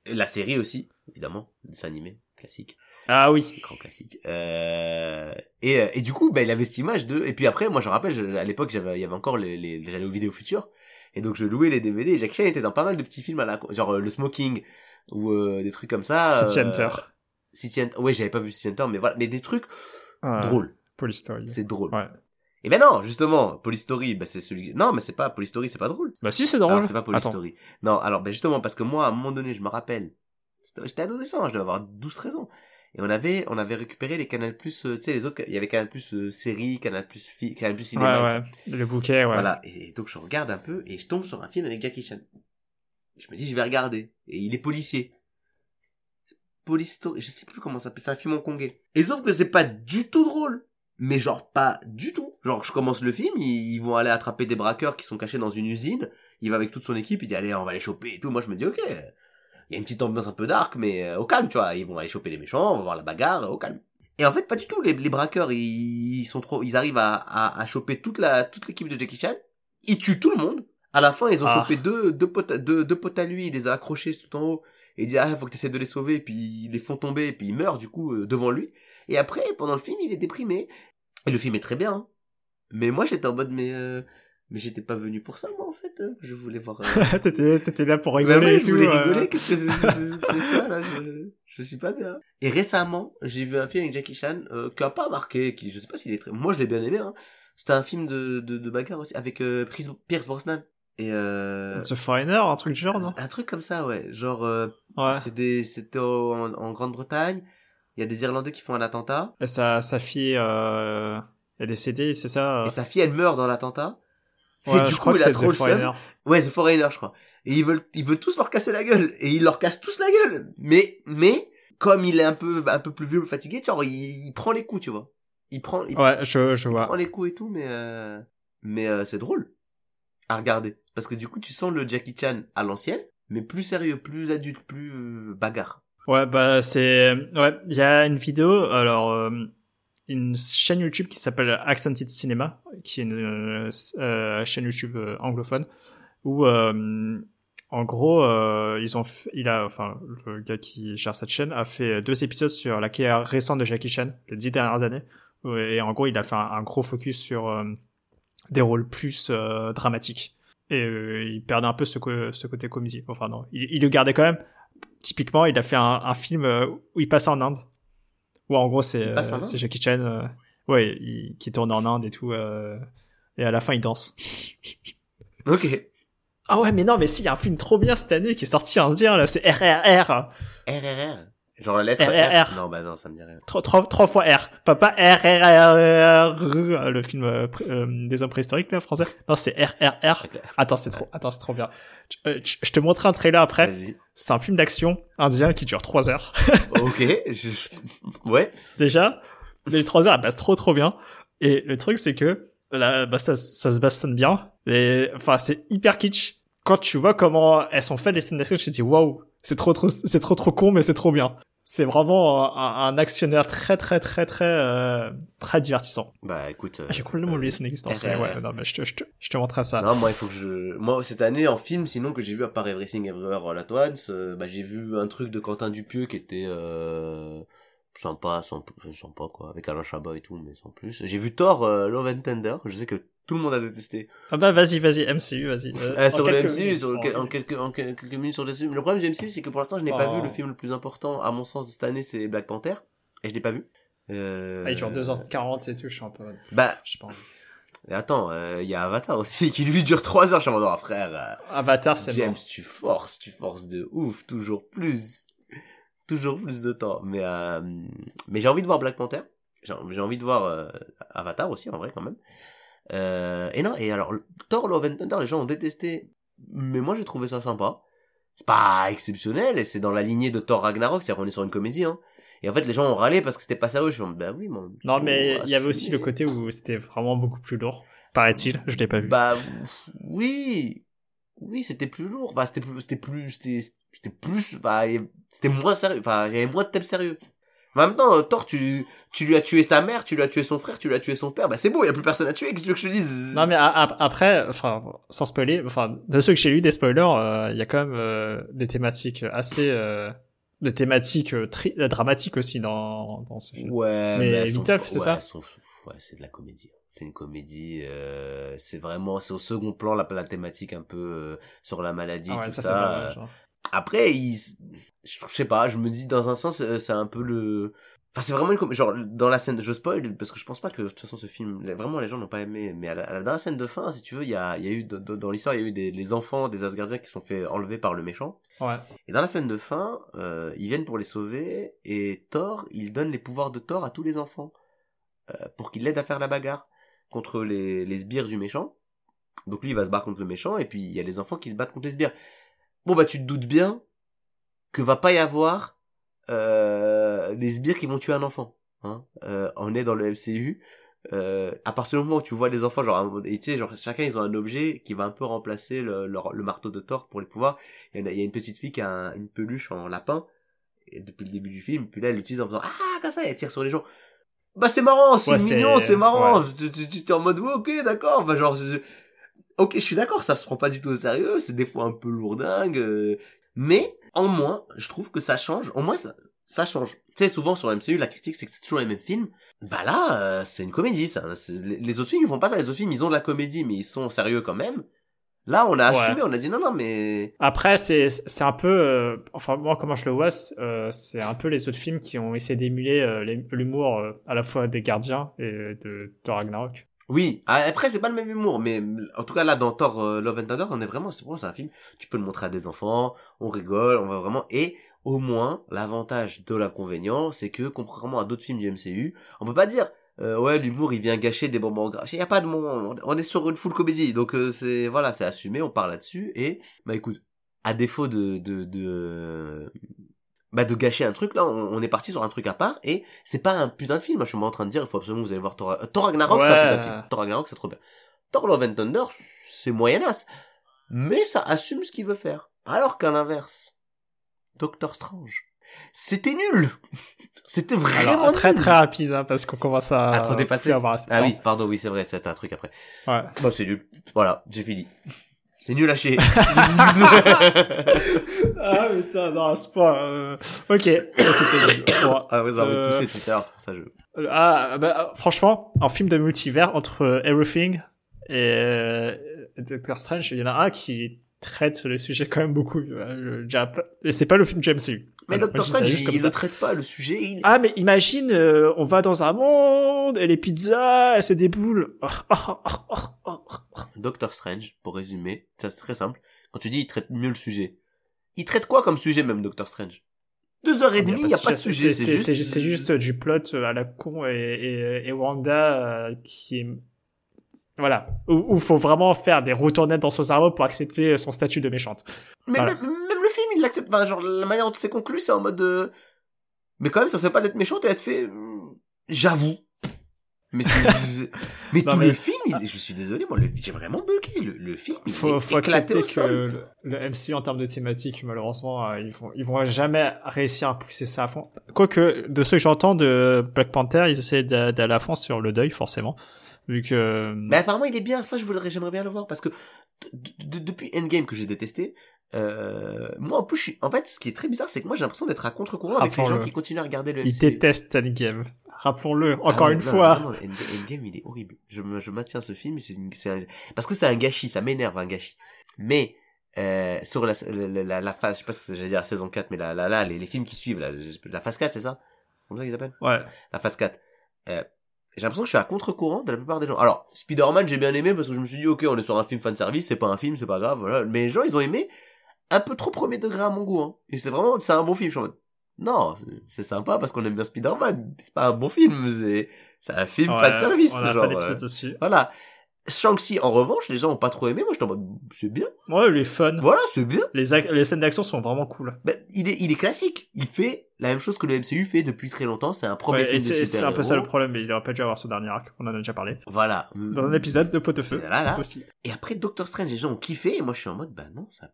La série aussi, évidemment, dessin animé classique, Ah oui. grand classique. Euh, et, euh, et du coup, bah, il avait cette image de. Et puis après, moi, je me rappelle, je- à l'époque, j'avais, il y avait encore les, les, j'allais aux vidéos futures, et donc je louais les DVD. Et Jackie Chan était dans pas mal de petits films à la, genre euh, le Smoking ou euh, des trucs comme ça. City euh, Hunter. City Hunter. Ouais, j'avais pas vu City Hunter, mais voilà, mais des trucs Ouais. drôles. Polystory. C'est drôle. Ouais. Et ben non, justement, Polystory, bah c'est celui. Non, mais c'est pas Polystory, c'est pas drôle. Bah si, c'est drôle. C'est pas Attends. Polystory. Non, alors, ben justement, parce que moi, à un moment donné, je me rappelle, j'étais adolescent, je devais avoir 12-13 ans. Et on avait, on avait récupéré les Canal Plus, euh, tu sais, les autres, il y avait Canal Plus euh, série, Canal Plus fi- Canal Plus cinéma. Ouais, ouais. Le bouquet, ouais. Voilà. Et donc, je regarde un peu et je tombe sur un film avec Jackie Chan. Je me dis, je vais regarder. Et il est policier. Polystory, je sais plus comment ça s'appelle, c'est un film hongkongais. Et sauf que c'est pas du tout drôle. Mais genre pas du tout. Genre je commence le film, ils, vont aller attraper des braqueurs qui sont cachés dans une usine. Il va avec toute son équipe, il dit allez on va les choper et tout. Moi je me dis ok. Il y a une petite ambiance un peu dark mais euh, au calme tu vois. Ils vont aller choper les méchants, on va voir la bagarre, euh, au calme. Et en fait pas du tout. Les, les braqueurs ils, sont trop, ils arrivent à, à, à choper toute la toute l'équipe de Jackie Chan. Ils tuent tout le monde. À la fin ils ont Ah. chopé deux deux potes à- deux, deux potes à lui, il les a accrochés tout en haut. Et il dit ah faut que tu essaies de les sauver et puis ils les font tomber et puis ils meurent du coup euh, devant lui. Et après pendant le film il est déprimé. Et le film est très bien. hein. Mais moi, j'étais en mode, mais, euh, Mais j'étais pas venu pour ça, moi, en fait. euh, Je voulais voir. euh, t'étais, là pour Bah rigoler ouais, et je tout. voulais euh. rigoler. Qu'est-ce que c'est ça, là je, je suis pas bien. Et récemment, j'ai vu un film avec Jackie Chan euh, qui a pas marqué, qui, je sais pas s'il est très... Moi, je l'ai bien aimé, hein. C'était un film de, de, de bagarre aussi, avec euh, Pierce Brosnan. Et euh... The Foreigner, un truc du genre, non? Un truc comme ça, ouais. Genre, euh, Ouais. c'était en, en Grande-Bretagne. Il y a des Irlandais qui font un attentat. Et sa, sa fille euh, est décédée, c'est ça Et euh sa fille, elle meurt dans l'attentat. Ouais, et du je coup, crois il a trop le seum. Ouais, The Foreigner, je crois. Et ils veulent, ils veulent tous leur casser la gueule. Et ils leur cassent tous la gueule. Mais, mais, comme il est un peu, un peu plus vieux, fatigué, genre, il, il prend les coups, tu vois. Il prend, il, Ouais, je, je il vois. prend les coups et tout, mais, euh, mais euh, c'est drôle à regarder. Parce que du coup, tu sens le Jackie Chan à l'ancienne, mais plus sérieux, plus adulte, plus euh, bagarre. Ouais, bah c'est... Ouais, il y a une vidéo, alors... euh, une chaîne YouTube qui s'appelle Accented Cinema, qui est une euh, euh, chaîne YouTube anglophone, où en gros, ils ont, fait- il a, enfin, le gars qui gère cette chaîne a fait deux épisodes sur la carrière récente de Jackie Chan, les dix dernières années, et en gros, il a fait un, gros focus sur des rôles plus dramatiques. Et il perdait un peu ce, ce côté comédie. Enfin non, il le gardait quand même. Typiquement, il a fait un, un film euh, où il passe en Inde. Où en gros, c'est euh, Jackie Chan, euh, ouais, il- qui tourne en Inde et tout. et à la fin, il danse. Ok. Ah ouais, mais non, mais si, il y a un film trop bien cette année qui est sorti indien, là, c'est RRR. RRR. Genre la lettre RRR. R. Non, bah non, ça me dit rien. Trois, trois, trois fois R. Papa RRR. Le film euh, euh, des hommes préhistoriques, là, français. Non, c'est RRR. Ok. Attends, c'est trop, attends, c'est trop bien. Je, euh, je te montrerai un trailer après. Vas-y. C'est un film d'action indien qui dure 3 heures. Ok. Je... Ouais. Déjà. Les 3 heures, elles passent trop trop bien. Et le truc, c'est que, là, bah, ça, ça se bastonne bien. Et, enfin, c'est hyper kitsch. Quand tu vois comment elles sont faites les scènes d'action, tu te dis, waouh, c'est trop trop, c'est trop trop con, mais c'est trop bien. C'est vraiment un, un actionnaire très très très très euh, très divertissant. Bah écoute. euh, J'ai complètement oublié son existence, mais ouais, non, mais je te, je te, je te montrerai ça. Non, moi, il faut que je. Moi, cette année, en film, sinon que j'ai vu à part Everything Everywhere All At Once, euh, bah, j'ai vu un truc de Quentin Dupieux qui était sympa, sans, sympa quoi, avec Alain Chabat et tout, mais sans plus. J'ai vu Thor euh, Love and Tender, je sais que tout le monde a détesté. Ah bah vas-y, vas-y, MCU, vas-y. Euh, Euh, sur le MCU, minutes, sur le- en- en, quelques, en quelques minutes sur le MCU. Le problème du MCU, c'est que pour l'instant, je n'ai pas Oh. vu le film le plus important, à mon sens, de cette année, c'est Black Panther, et je l'ai pas vu. Euh... Ah, il dure 2h40 et tout, je suis un peu... Bah, Je sais pas. et attends, il y a Avatar aussi, qui lui dure 3 heures, je suis en mode, oh, frère... euh, Avatar, c'est James, bon. tu forces, tu forces de ouf, toujours plus, toujours plus de temps. Mais euh, mais j'ai envie de voir Black Panther. J'ai j'ai envie de voir euh, Avatar aussi en vrai quand même. Euh, et non, et alors Thor Love and Thunder, les gens ont détesté, mais moi j'ai trouvé ça sympa. C'est pas exceptionnel et c'est dans la lignée de Thor Ragnarok, c'est-à-dire qu'on est sur une comédie. Hein. Et en fait, les gens ont râlé parce que c'était pas sérieux. Je suis bah oui, mais Non, mais plutôt il y avait aussi le côté où c'était vraiment beaucoup plus lourd. Paraît-il, je l'ai pas vu. Bah oui, oui, c'était plus lourd. Bah c'était plus, c'était plus, c'était, plus, bah c'était moins sérieux. Enfin, il y avait moins de thèmes sérieux. Mais temps, euh, Thor, tu, tu lui as tué sa mère, tu lui as tué son frère, tu lui as tué son père. Bah c'est beau, il y a plus personne à tuer. Qu'est-ce que je te dise? Non mais a- a- après, enfin, sans spoiler, enfin, de ceux que j'ai lu des spoilers, euh, il y a quand même euh, des thématiques assez, euh, des thématiques euh, euh, dramatiques aussi dans dans ce film. Ouais, Mais elles sont- Viteuf, c'est ouais, ça elles sont- Ouais, c'est de la comédie. C'est une comédie. Euh, c'est vraiment, c'est au second plan la, la thématique un peu euh, sur la maladie, Ah ouais, tout ça, euh, hein. Après, il, je, je sais pas, je me dis dans un sens, c'est un peu le, enfin c'est vraiment une, com- genre dans la scène, je spoil parce que je pense pas que de toute façon ce film, vraiment les gens n'ont pas aimé, mais à la- dans la scène de fin, si tu veux, il y a, y a eu dans, l'histoire, il y a eu des les enfants des Asgardiens qui sont fait enlever par le méchant. Ouais. Et dans la scène de fin, euh, ils viennent pour les sauver et Thor, il donne les pouvoirs de Thor à tous les enfants pour qu'ils l'aident à faire la bagarre contre les, les sbires du méchant. Donc lui, il va se battre contre le méchant et puis il y a les enfants qui se battent contre les sbires. Bon bah tu te doutes bien que va pas y avoir euh, des sbires qui vont tuer un enfant. Hein euh, on est dans le MCU. Euh, à partir du moment où tu vois les enfants, genre, tu sais, genre, chacun ils ont un objet qui va un peu remplacer le, le marteau de Thor pour les pouvoirs. Il y, a, une petite fille qui a un- une peluche en lapin et depuis le début du film, puis là elle l'utilise en faisant ah comme ça, et elle tire sur les gens. Bah c'est marrant, c'est Ouais, mignon, c'est marrant. ouais. Tu, tu, tu t'es en mode ouais, ok d'accord, bah genre je- ok je suis d'accord, ça se prend pas du tout au sérieux, c'est des fois un peu lourdingue, euh, mais en moins je trouve que ça change. Au moins ça, ça change. Tu sais, souvent sur MCU, la critique, c'est que c'est toujours les mêmes films. Bah là, euh, c'est une comédie, ça. Les autres films, ils font pas ça. Les autres films, ils ont de la comédie, mais ils sont sérieux quand même. Là, on a Ouais. assumé, on a dit non, non, mais... Après, c'est c'est un peu, euh, enfin moi comment je le vois, c'est euh, c'est un peu les autres films qui ont essayé d'émuler euh, l'humour euh, à la fois des Gardiens et de, de Ragnarok. Oui, Ah, après, c'est pas le même humour, mais en tout cas, là, dans Thor euh, Love and Thunder, on est vraiment, c'est c'est un film, tu peux le montrer à des enfants, on rigole, on va vraiment, et au moins, l'avantage de l'inconvénient, c'est que, contrairement à d'autres films du MCU, on peut pas dire, euh, ouais, l'humour, il vient gâcher des moments graves. Il y a pas de moment, on est sur une full comédie, donc euh, c'est, voilà, c'est assumé, on parle là-dessus, et, bah écoute, à défaut de, de, de, bah de gâcher un truc, là, on, on est parti sur un truc à part, et c'est pas un putain de film, moi, je suis en train de dire, il faut absolument que vous allez voir Thor, Thor Ragnarok, c'est un Ouais. putain de film. Thor Ragnarok, c'est trop bien. Thor Love and Thunder, c'est moyenasse. Mais ça assume ce qu'il veut faire. Alors qu'à l'inverse, Doctor Strange, c'était nul. C'était vraiment Alors très nul. très rapide hein, parce qu'on commence à, À trop dépasser. avoir assez de Ah temps. oui, pardon, oui, c'est vrai, c'était un truc après. Ouais. Bon, c'est nul. Voilà, j'ai fini. C'est nul à chier. ah putain, non, à ce point. euh, Ok, c'était nul. Bon, ah avez euh, poussé tout à l'heure, c'est pour ça que je... Ah, bah, franchement, en film de multivers entre euh, Everything et euh, Doctor Strange, il y en a un qui traite le sujet quand même beaucoup. euh, le- déjà, Et c'est pas le film James MCU. Mais Voilà, Doctor Strange, il, comme il ça. ne traite pas le sujet. il- Ah, mais imagine, euh, on va dans un monde et les pizzas, elles se déboulent. Doctor Strange, pour résumer, c'est très simple. Quand tu dis il traite mieux le sujet, il traite quoi comme sujet même Doctor Strange? Deux heures et demie, il n'y a pas de sujet, C'est juste... du plot à la con et, et, et Wanda euh, qui est... Voilà. Où il faut vraiment faire des retournettes dans son cerveau pour accepter son statut de méchante. Mais Voilà. même, même le film, il l'accepte. Enfin, genre, la manière dont c'est conclu, c'est en mode de... Mais quand même, ça se fait pas d'être méchante et être fait... hum, J'avoue. Mais, mais Non, tout mais- le film, il- je suis désolé, moi, j'ai vraiment bugué. Le, le film, il Faut, faut accepter que le, le MCU en termes de thématique, malheureusement, euh, ils vont, ils vont jamais réussir à pousser ça à fond. Quoique, de ce que j'entends de Black Panther, ils essaient d'a- d'aller à fond sur le deuil, forcément. Vu que... Mais apparemment, il est bien. Ça, je voudrais, j'aimerais bien le voir parce que depuis Endgame que j'ai détesté, euh, moi en plus, je suis, en fait, ce qui est très bizarre, c'est que moi j'ai l'impression d'être à contre-courant avec les gens qui continuent à regarder le ils MCU. détestent Endgame. Rappelons-le, Ah encore une non, fois. vraiment, End- Endgame, il est horrible. Je, me, je maintiens ce film, c'est une- c'est un- parce que c'est un gâchis, ça m'énerve un gâchis. Mais euh, sur la, la, la, la phase, je sais pas ce que j'allais dire la saison 4, mais là, là, là les, les films qui suivent, là, la phase 4, c'est ça? C'est comme ça qu'ils appellent? Ouais. La phase 4. Euh, j'ai l'impression que je suis à contre-courant de la plupart des gens. Alors, Spider-Man, j'ai bien aimé parce que je me suis dit, ok, on est sur un film fan service, c'est pas un film, c'est pas grave, voilà. Mais les gens, ils ont aimé un peu trop premier degré à mon goût, hein. Et c'est vraiment, c'est un bon film, je suis en mode, non, c'est- sympa parce qu'on aime bien Spider-Man. C'est pas un bon film, c'est, c'est un film Ouais, fan service, On a genre. fait l'épisode euh, dessus. voilà. Shang-Chi, en revanche, les gens ont pas trop aimé. Moi, en mode, c'est bien. Ouais, il est fun. Voilà, c'est bien. Les, les scènes d'action sont vraiment cool. Ben, il est, il est classique. Il fait la même chose que le MCU fait depuis très longtemps. C'est un premier Ouais, film de c'est un peu ça le problème, mais il aurait pas dû avoir ce dernier arc, on en a déjà parlé. Voilà. Dans un épisode de Pot de Feu. C'est là, là. Aussi. Et après, Doctor Strange, les gens ont kiffé. Et moi, je suis en mode, bah non, ça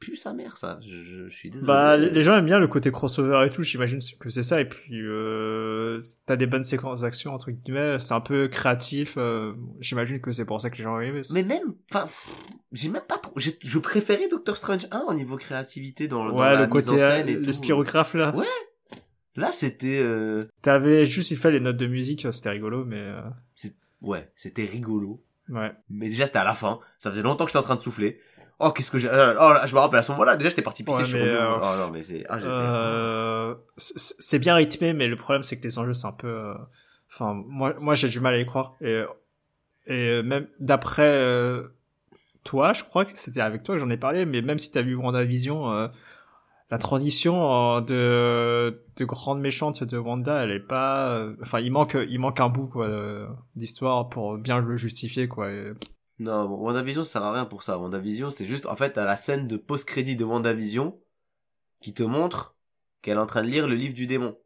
pue sa mère, ça. Je, je, je suis désolé. Bah, les gens aiment bien le côté crossover et tout, j'imagine que c'est ça, et puis, euh, t'as des bonnes séquences d'action, entre guillemets, c'est un peu créatif, euh, j'imagine que c'est pour ça que les gens aimé. Mais même, enfin, j'ai même pas trop. Je préférais Doctor Strange 1 au niveau créativité dans, dans ouais, la le mise en côté, scène et euh, tout. le spirographe, là. Ouais. Là, c'était, euh, T'avais juste, il fait les notes de musique, c'était rigolo, mais, euh, ouais, c'était rigolo. ouais. Mais déjà, c'était à la fin. Ça faisait longtemps que j'étais en train de souffler. Oh, qu'est-ce que j'ai, euh, oh, là, je me rappelle à ce moment-là, déjà, j'étais parti pisser Ouais, le euh, Oh non, mais c'est, ah, Euh, c'est bien rythmé, mais le problème c'est que les enjeux c'est un peu. euh, Enfin, moi, moi j'ai du mal à y croire. Et, et même d'après euh, toi, je crois que c'était avec toi que j'en ai parlé, mais même si t'as vu WandaVision, euh, la transition de de grande méchante de Wanda, elle est pas. Enfin, il manque il manque un bout quoi d'histoire pour bien le justifier quoi. Et- Non, bon, WandaVision, ça sert à rien pour ça. WandaVision, c'est juste, en fait, à la scène de post-crédit de WandaVision, qui te montre qu'elle est en train de lire le livre du démon.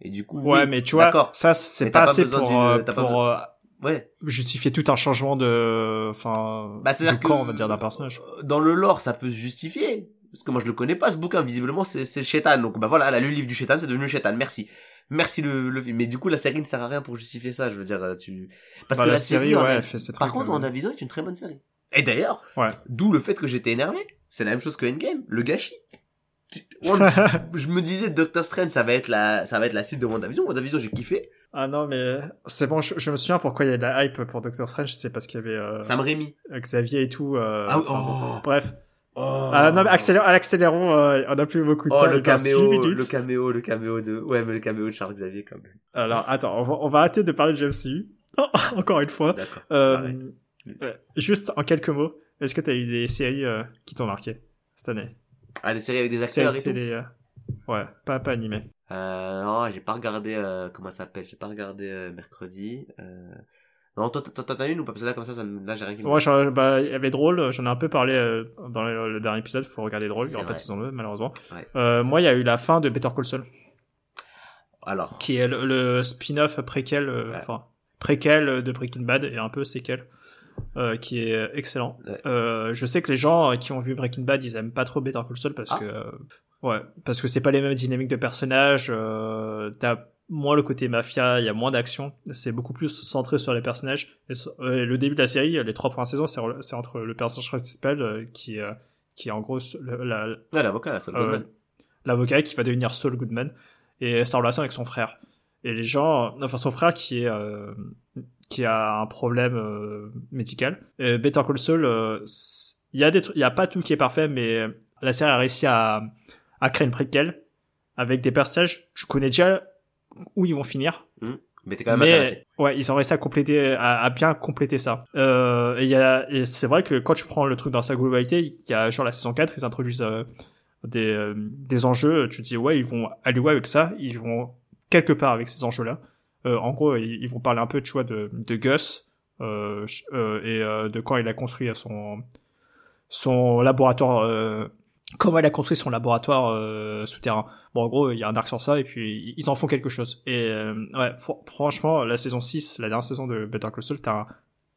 Et du coup, Ouais, oui, mais tu vois, ça c'est pas pas assez besoin pour euh, t'as pas pour euh, Ouais. justifier tout un changement de enfin Bah, de camp, on va dire d'un personnage. Dans le lore, ça peut se justifier. Parce que moi, je le connais pas, ce bouquin. Visiblement, c'est, c'est le Chétan. Donc, bah voilà, elle a lu le livre du Chétan, c'est devenu le Chétan. Merci. Merci le, le film. Mais du coup, la série ne sert à rien pour justifier ça. Je veux dire, euh, tu, parce Bah, que la, la, série, en ouais, elle- elle fait Par contre, euh, WandaVision est une très bonne série. Et d'ailleurs, Ouais. d'où le fait que j'étais énervé. C'est la même chose que Endgame. Le gâchis. Je me disais Doctor Strange ça va être la ça va être la suite de WandaVision. WandaVision j'ai kiffé. Ah non mais c'est bon, je, je me souviens pourquoi il y a de la hype pour Doctor Strange, c'est parce qu'il y avait euh, Sam Raimi. Xavier et tout. Euh, Ah enfin, oh. bon, bref. Oh. Ah non mais accélérons, accélérons euh, on a plus beaucoup de Oh temps. le il reste caméo, le caméo, le caméo de ouais mais le caméo de Charles Xavier quand même. Alors attends, on va, on va arrêter de parler de MCU. Encore une fois. Euh, juste en quelques mots, est-ce que t'as eu des séries euh, qui t'ont marqué cette année? Ah des séries avec des acteurs Séries et tout. télé, Ouais, pas, pas animées. Non, j'ai pas regardé, comment ça s'appelle, j'ai pas regardé mercredi. Non, toi, t'as une ou pas? Parce que là, comme ça, ça me... là, j'ai rien qui me... Ouais, bah, il y avait Drôle, j'en ai un peu parlé euh, dans le, le dernier épisode, faut regarder Drôle, il y C'est aura pas de saison 2, malheureusement. Ouais. Euh, moi, il y a eu la fin de Better Call Saul, Alors, qui est le, le spin-off préquel, euh, Ouais. enfin, préquel de Breaking Bad et un peu séquel, euh, qui est excellent. Ouais. Euh, je sais que les gens qui ont vu Breaking Bad, ils aiment pas trop Better Call Saul parce Ah. que, euh, ouais, parce que c'est pas les mêmes dynamiques de personnages, t'as moins le côté mafia, il y a moins d'action, c'est beaucoup plus centré sur les personnages. Et, euh, le début de la série, les trois premières saisons, c'est re- c'est entre le personnage principal euh, qui, euh, qui est en gros le- la, l'avocat, l'avocat qui va devenir Saul Goodman et sa relation avec son frère. Et les gens, enfin son frère qui est qui a un problème médical. Et Better Call Saul, il y a des il y a pas tout qui est parfait, mais la série a réussi à à créer une préquelle avec des personnages. Tu connais déjà où ils vont finir, Mais t'es quand même intéressé. ouais, ils ont réussi à compléter, à, à bien compléter ça. Euh, et y a, et c'est vrai que quand tu prends le truc dans sa globalité, il y a genre la saison 4, ils introduisent euh, des, euh, des enjeux. Tu te dis ouais, ils vont aller où avec ça Ils vont quelque part avec ces enjeux-là. Euh, en gros, ils, ils vont parler un peu, tu vois, de, de Gus et de quand il a construit son son laboratoire. Comment il a construit son laboratoire euh, souterrain. Bon, en gros, il y a un arc sur ça, et puis ils en font quelque chose. Et euh, ouais, fr- franchement, la saison 6, la dernière saison de Better Call Saul, t'as un-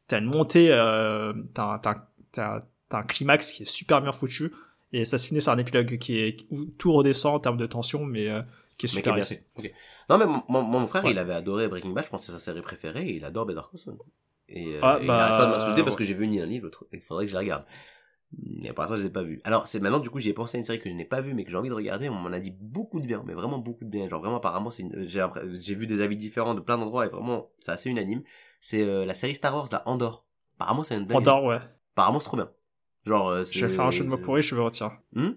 t'as une montée, euh, t'as un- t'as un- t'as- t'as un climax qui est super bien foutu, et ça se finit sur un épilogue qui est où tout redescend en termes de tension, mais euh, qui est Mais qui est super bien fait. Non, mais mon, mon, frère, Ouais. il avait adoré Breaking Bad, je pense que c'est sa série préférée, et il adore Better Call Saul. Et, euh, Ah, et il bah, arrête pas de m'insulter parce que j'ai vu ni un l'autre. Il faudrait que je la regarde. Mais pour l'instant, je l'ai pas vu. Alors, c'est maintenant, du coup, j'ai pensé à une série que je n'ai pas vue, mais que j'ai envie de regarder. On m'en a dit beaucoup de bien, mais vraiment beaucoup de bien. Genre, vraiment, apparemment, c'est une- j'ai j'ai vu des avis différents de plein d'endroits, et vraiment, c'est assez unanime. C'est euh, la série Star Wars, la Andorre. Apparemment, c'est une dinguerie. Andorre, ouais. Apparemment, c'est trop bien. Genre, euh, Je vais faire un jeu de mots pourri, je me retire. Hmm?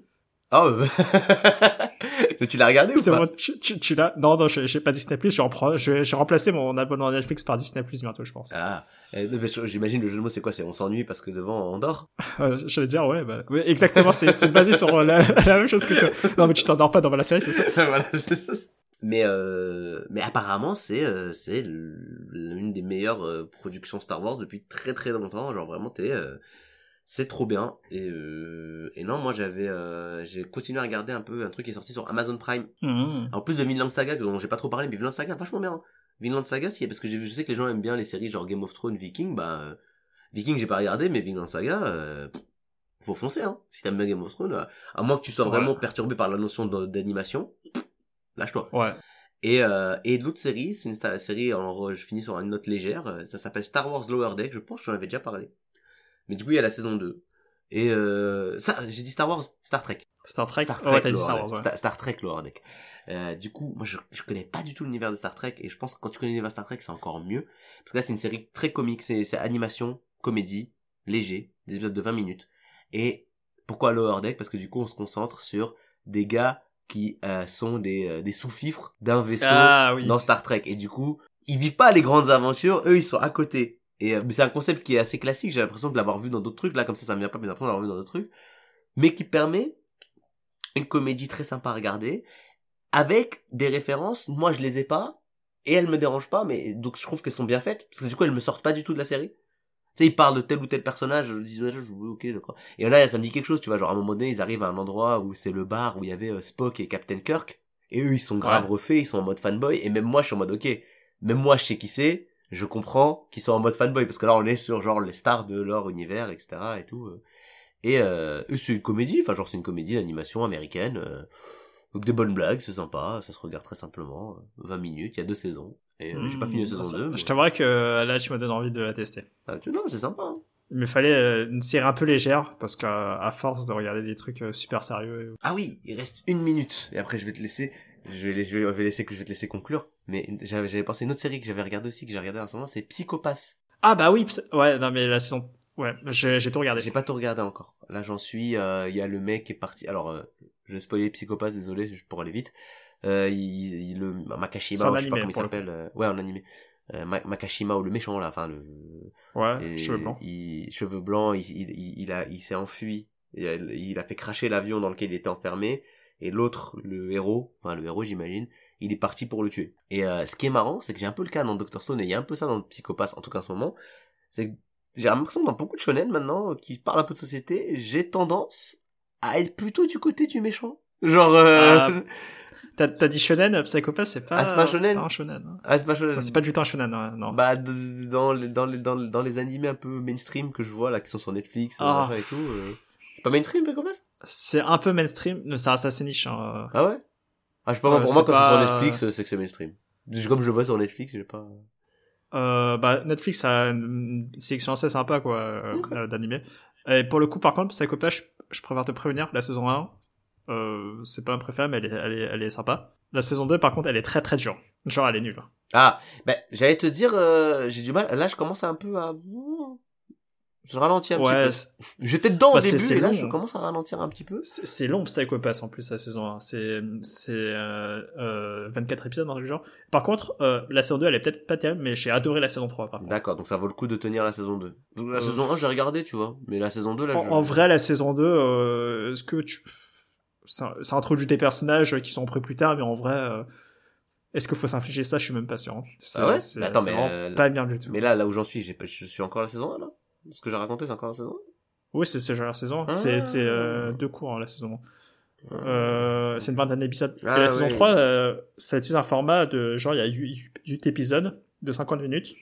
Oh, mais tu l'as regardé ou C'est pas? bon, tu, tu, tu l'as? Non, non, j'ai j'ai pas Disney+, je vais remplacer mon abonnement Netflix par Disney+, bientôt, je pense. Ah, j'imagine le jeu de mots c'est quoi? C'est on s'ennuie parce que devant on dort? Euh, J'allais dire, ouais, bah, exactement, c'est basé sur euh, la, la même chose que toi. Non, mais tu t'endors pas devant la série, c'est ça? Voilà, c'est ça. Mais euh, mais apparemment c'est euh, c'est l'une des meilleures euh, productions Star Wars depuis très très longtemps. Genre vraiment t'es euh, c'est trop bien et euh, et non moi j'avais euh, j'ai continué à regarder un peu un truc qui est sorti sur Amazon Prime Mhm. en plus de Vinland Saga dont j'ai pas trop parlé mais Vinland Saga vachement bien. hein. Vinland Saga si parce que je sais que les gens aiment bien les séries genre Game of Thrones, Viking bah euh, Viking j'ai pas regardé mais Vinland Saga euh, faut foncer hein si t'aimes bien Game of Thrones euh, à moins que tu sois Ouais. vraiment perturbé par la notion d'animation lâche-toi. Ouais. Et, euh, et l'autre série, c'est une série, alors je finis sur une note légère, ça s'appelle Star Wars Lower Deck, je pense que j'en avais déjà parlé. Mais du coup, il y a la saison 2. Et euh, ça, j'ai dit Star Wars, Star Trek. Star Trek, Star Oh, ouais, t'as dit Lower Star Deck. Wars, ouais. Star, Star Trek Deck. Euh, du coup, moi je, je connais pas du tout l'univers de Star Trek et je pense que quand tu connais l'univers de Star Trek, c'est encore mieux. Parce que là, c'est une série très comique, c'est c'est animation, comédie, léger, des épisodes de 20 minutes. Et pourquoi Lower Deck Parce que du coup, on se concentre sur des gars qui euh, sont des, euh, des sous-fifres d'un vaisseau Ah oui. dans Star Trek. Et du coup, ils vivent pas les grandes aventures, eux ils sont à côté. Et euh, mais c'est un concept qui est assez classique, j'ai l'impression de l'avoir vu dans d'autres trucs, là comme ça ça me vient pas, mais après l'avoir vu dans d'autres trucs. Mais qui permet une comédie très sympa à regarder, avec des références, moi je les ai pas, et elles me dérangent pas, mais donc je trouve qu'elles sont bien faites, parce que du coup elles me sortent pas du tout de la série. Tu sais, ils parlent de tel ou tel personnage, je dis, ouais, je- ok, d'accord. Et là, ça me dit quelque chose, tu vois, genre à un moment donné, ils arrivent à un endroit où c'est le bar où il y avait euh, Spock et Captain Kirk, et eux, ils sont grave Ouais. refaits, ils sont en mode fanboy, et même moi, je suis en mode, ok, même moi, je sais qui c'est, je comprends qu'ils sont en mode fanboy, parce que là, on est sur, genre, les stars de leur univers, etc., et tout. euh. Et, euh, eux, c'est une comédie, enfin, genre, c'est une comédie d'animation américaine, euh, donc des bonnes blagues, c'est sympa, ça se regarde très simplement, euh, 20 minutes, il y a deux saisons, et euh, j'ai pas fini la Hmm, saison ça- 2, mais... Je t'avouerais que euh, là, tu me donnes envie de la tester. Ah, tu- non, c'est sympa, hein. il me fallait euh, une série un peu légère parce qu'à force de regarder des trucs euh, super sérieux. Ah oui, il reste une minute et après je vais te laisser. Je vais, je vais laisser que je vais te laisser conclure. Mais j'avais, pensé à une autre série que j'avais regardé aussi que j'ai regardé en ce moment, c'est Psychopass. Ah bah oui, ouais, non mais la saison, ouais, j'ai tout regardé. J'ai pas tout regardé encore. Là j'en suis. euh, Il y a le mec qui est parti. Alors euh, je vais spoiler Psychopass, désolé, je- pour aller vite. Euh, il, il- le Makashima, ou je sais pas comment il s'appelle. euh, ouais, en animé. Euh, Ma- Makashima ou le méchant là, enfin le Ouais, cheveux blancs. Il, cheveux blancs, il, il, il- il a, il s'est enfui. Il a, il a fait cracher l'avion dans lequel il était enfermé. Et l'autre, le héros, enfin le héros j'imagine, il est parti pour le tuer. Et euh, ce qui est marrant, c'est que j'ai un peu le cas dans Dr Stone, et il y a un peu ça dans le Psychopass, en tout cas en ce moment, c'est que j'ai l'impression que dans beaucoup de shonen maintenant, qui parlent un peu de société, j'ai tendance à être plutôt du côté du méchant. Genre, euh... Ah, T'as t'as dit shonen, Psychopath, c'est pas, Ah, c'est pas shonen un shonen. hein. ah, c'est pas shonen. C'est pas du tout un shonen, ouais, non. Bah, dans les, dans les, dans, les- dans les animés un peu mainstream que je vois, là, qui sont sur Netflix, Ah. machin et tout, euh, c'est pas mainstream, Psychopass C'est un peu mainstream, mais ça reste assez niche. Hein. Ah ouais? Ah, je sais pas, Ouais, pour moi, quand c'est sur pas- Netflix, euh, c'est que c'est mainstream. Comme je le vois sur Netflix, j'ai pas... Euh, bah, Netflix a une sélection assez sympa, quoi, euh, euh, d'animés. Et pour le coup, par contre, Psychopath, je, je préfère te prévenir, la saison 1, euh, c'est pas un préféré, mais elle est, elle est, elle est sympa. La saison 2, par contre, elle est très très dure. Genre, elle est nulle. Ah, ben, j'allais te dire, euh, j'ai du mal, là, je commence un peu à... Je ralentis un Ouais, petit peu. J'étais dedans Bah, au début, et là, long. je commence à ralentir un petit peu. c'est c'est long, Psychopath, en plus, la saison 1. C'est, c'est, euh, euh, 24 épisodes dans le genre. Par contre, euh, la saison 2, elle est peut-être pas terrible, mais j'ai adoré la saison 3, par contre. D'accord, donc ça vaut le coup de tenir la saison 2. Donc, la Euh, saison 1, j'ai regardé, tu vois. Mais la saison 2, là, En, je... en vrai, la saison 2, euh, est-ce que tu... Ça, ça introduit des personnages qui sont pris plus tard, mais en vrai, euh, est-ce qu'il faut s'infliger ça? Je suis même pas sûr. hein. C'est, Ah ouais? Attends, mais, euh, pas bien du tout. Mais là, là où j'en suis, j'ai pas- je suis encore à la saison 1, là? Ce que j'ai raconté, c'est encore la saison? 1 Oui, c'est de saison. Ah. C'est, euh, deux cours, hein, la saison. Euh, c'est une vingtaine d'épisodes. Ah, Et la saison oui. 3, euh, ça utilise un format de genre, il y a 8 épisodes de 50 minutes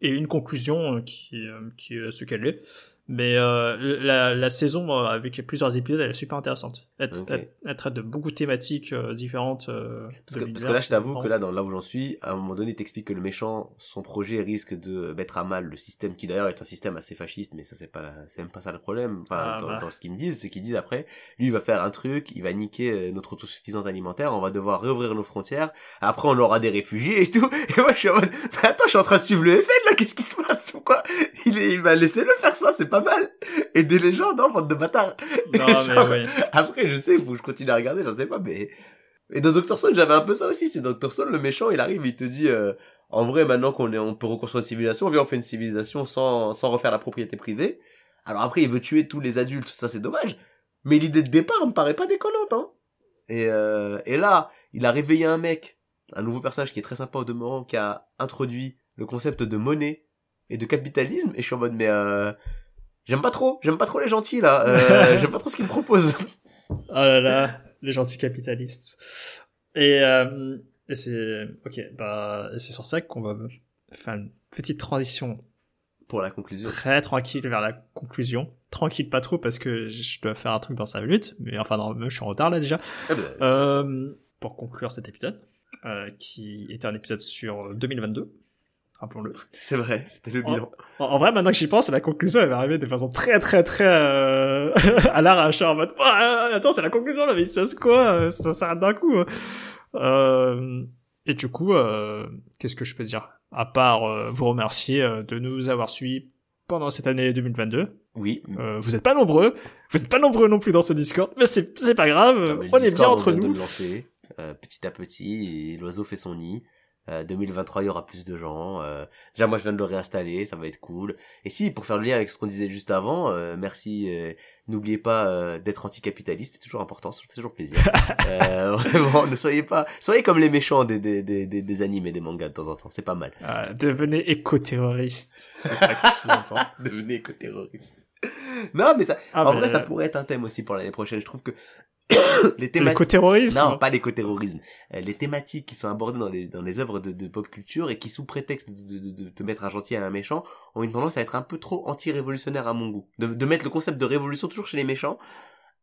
et une conclusion euh, qui, euh, qui est ce qu'elle est. Mais euh, la, la saison euh, avec plusieurs épisodes, elle est super intéressante. Elle, Ok. elle- elle traite de beaucoup de thématiques euh, différentes. euh, Parce que, parce que là, je t'avoue que là, dans là où j'en suis, à un moment donné, il t'explique que le méchant, son projet risque de mettre à mal le système, qui d'ailleurs est un système assez fasciste, mais ça c'est pas, c'est même pas ça le problème. Enfin, Ah, dans, bah. dans ce qu'ils me disent, c'est qu'ils disent après, lui, il va faire un truc, il va niquer euh, notre autosuffisance alimentaire, on va devoir réouvrir nos frontières, après on aura des réfugiés et tout. Et moi, je suis en mode, attends, je suis en train de suivre le FN là, qu'est-ce qui se passe Pourquoi il, est, il va laisser le faire ça, c'est pas mal. Aider les gens, non, bande de bâtards. Non, mais ouais. après, je sais, faut que je continue à regarder, j'en sais pas, mais... Et dans Dr. Stone, j'avais un peu ça aussi. C'est Dr. Stone, le méchant, il arrive, il te dit, euh, en vrai, maintenant qu'on est, on peut reconstruire une civilisation, viens, on fait une civilisation sans, sans refaire la propriété privée. Alors après, il veut tuer tous les adultes, ça c'est dommage. Mais l'idée de départ me paraît pas déconnante, hein. Et, euh, et là, il a réveillé un mec, un nouveau personnage qui est très sympa au demeurant, qui a introduit le concept de monnaie et de capitalisme, et je suis en mode, mais euh, j'aime pas trop, j'aime pas trop les gentils, là, euh, j'aime pas trop ce qu'ils me proposent. Oh là là, les gentils capitalistes. Et, euh, et c'est ok, bah c'est sur ça qu'on va faire une petite transition Pour la conclusion. très tranquille vers la conclusion. Tranquille pas trop parce que je dois faire un truc dans 5 minutes, mais enfin non, je suis en retard là déjà. Ben, Euh, pour conclure cet épisode, euh, qui était un épisode sur 2022, rappelons-le. C'est vrai, c'était le Oh. bilan. En, en vrai, maintenant que j'y pense, la conclusion elle va arriver de façon très très très euh, à l'arrache, en mode Ah, attends, c'est la conclusion là, mais il se passe quoi euh, Ça s'arrête d'un coup. hein. Euh, et du coup, euh, qu'est-ce que je peux dire? À part euh, vous remercier de nous avoir suivis pendant cette année 2022. Oui. Euh, vous êtes pas nombreux, vous êtes pas nombreux non plus dans ce Discord, mais c'est pas grave, Ah, mais on est bien entre on vient de nous. le lancer, euh, petit à petit, et l'oiseau fait son nid. Euh, 2023, il y aura plus de gens. Euh, déjà, moi, je viens de le réinstaller, ça va être cool. Et si, pour faire le lien avec ce qu'on disait juste avant, euh, merci. euh, N'oubliez pas euh, d'être anticapitaliste, c'est toujours important, ça fait toujours plaisir. euh, vraiment, ne soyez pas, soyez comme les méchants des des des des, des animes et des mangas de temps en temps, c'est pas mal. Euh, devenez éco-terroriste, c'est ça que je entends. Devenez éco-terroriste. Non, mais ça, Ah, en vrai, ça euh, pourrait être un thème aussi pour l'année prochaine. Je trouve que les Le thématiques L'éco-terrorisme Non, pas l'écoterrorisme. Euh, les thématiques qui sont abordées dans les, dans les œuvres de, de pop culture et qui, sous prétexte de, de, de te mettre un gentil et un méchant, ont une tendance à être un peu trop anti-révolutionnaire à mon goût. De, de mettre le concept de révolution toujours chez les méchants,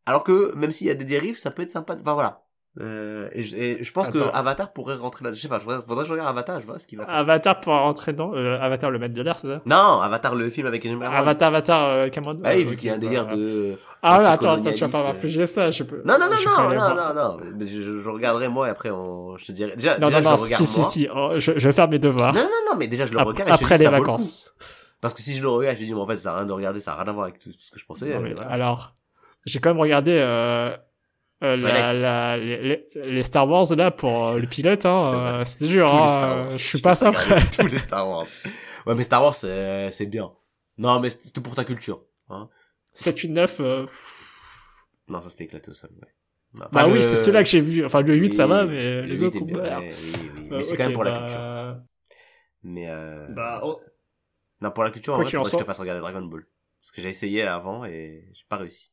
alors que, même s'il y a des dérives, ça peut être sympa. de- Enfin voilà. Euh, et, je, et je pense que. Avatar pourrait rentrer là. Je sais pas, je voudrais- faudrait que je regarde Avatar, je vois ce qu'il va faire. Avatar pour rentrer dans euh, Avatar le maître de l'air, c'est ça? Non, Avatar le film avec Cameron. Avatar, Avatar, euh, Cameron. Ah oui, vu qu'il y a un bah, délire de. Ah ouais, attends, attends, tu vas pas m'infliger ça, je peux. Non, non, non, non, non, non, non, mais je, je regarderai moi et après on, je te dirai. Déjà, Non, déjà non, non, je regarde si, si, moi. si, oh, je, je vais faire mes devoirs. Non, non, non, mais déjà je le Ap- regarde et je te après dis, les le vacances. Parce que si je le regarde, je dis, mais en fait, ça n'a rien de regarder, ça n'a rien à voir avec tout, ce que je pensais. Non. Alors, j'ai quand même regardé euh, euh, la, la, les, les- Star Wars là pour euh, le pilote, hein, euh, c'était dur. Hein, euh, je suis pas ça. Tous les Star Wars. Ouais, mais Star Wars, c'est, c'est bien. Non, mais c'est tout pour ta culture. Hein. 7, 8, 9. Euh... Non, ça c'était éclaté au sol, ouais. Non, Bah pas oui, le- c'est ceux-là que j'ai vu. Enfin, le 8, ça Oui, va, mais le les 8 autres, bien, ouais, oui, oui. Euh, Mais c'est ok, quand même pour la bah, culture. Mais euh... Bah, oh, Non, pour la culture, en Quoi vrai, en faudrait que je te fasse regarder Dragon Ball. Parce que j'ai essayé avant et j'ai pas réussi.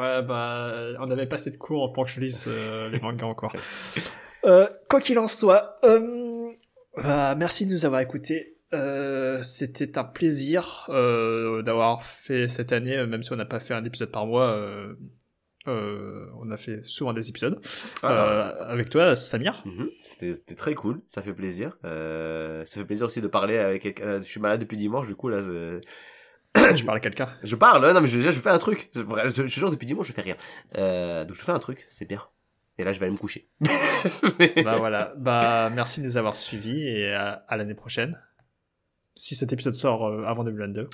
Ouais, bah, on avait passé de cours pour que je lise euh, les mangas encore. Euh, quoi qu'il en soit, euh, bah, merci de nous avoir écoutés. Euh, C'était un plaisir euh, d'avoir fait cette année, même si on n'a pas fait un épisode par mois. Euh, euh, on a fait souvent des épisodes. Ah, Euh, avec toi, Samir. Mhm. C'était c'était très cool, ça fait plaisir. Euh, ça fait plaisir aussi de parler avec quelqu'un. euh, Je suis malade depuis dimanche, du coup là, je, tu parles à quelqu'un. je parle. Non mais je, je fais un truc. Je, je, je, jure depuis dimanche je fais rien. Euh, donc je fais un truc, c'est bien. Et là je vais aller me coucher. bah voilà. Bah merci de nous avoir suivis et à, à l'année prochaine. Si cet épisode sort euh, avant 2022,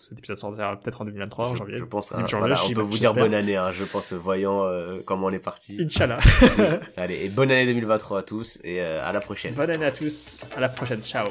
cet épisode sortira peut-être en 2023, en janvier. Je pense. Hein, voilà, on peut vous dire bonne année. Hein, je pense voyant euh, comment on est parti. Inch'Allah. Allez et bonne année 2023 à tous et euh, à la prochaine. Bonne année à tous. À la prochaine. Ciao.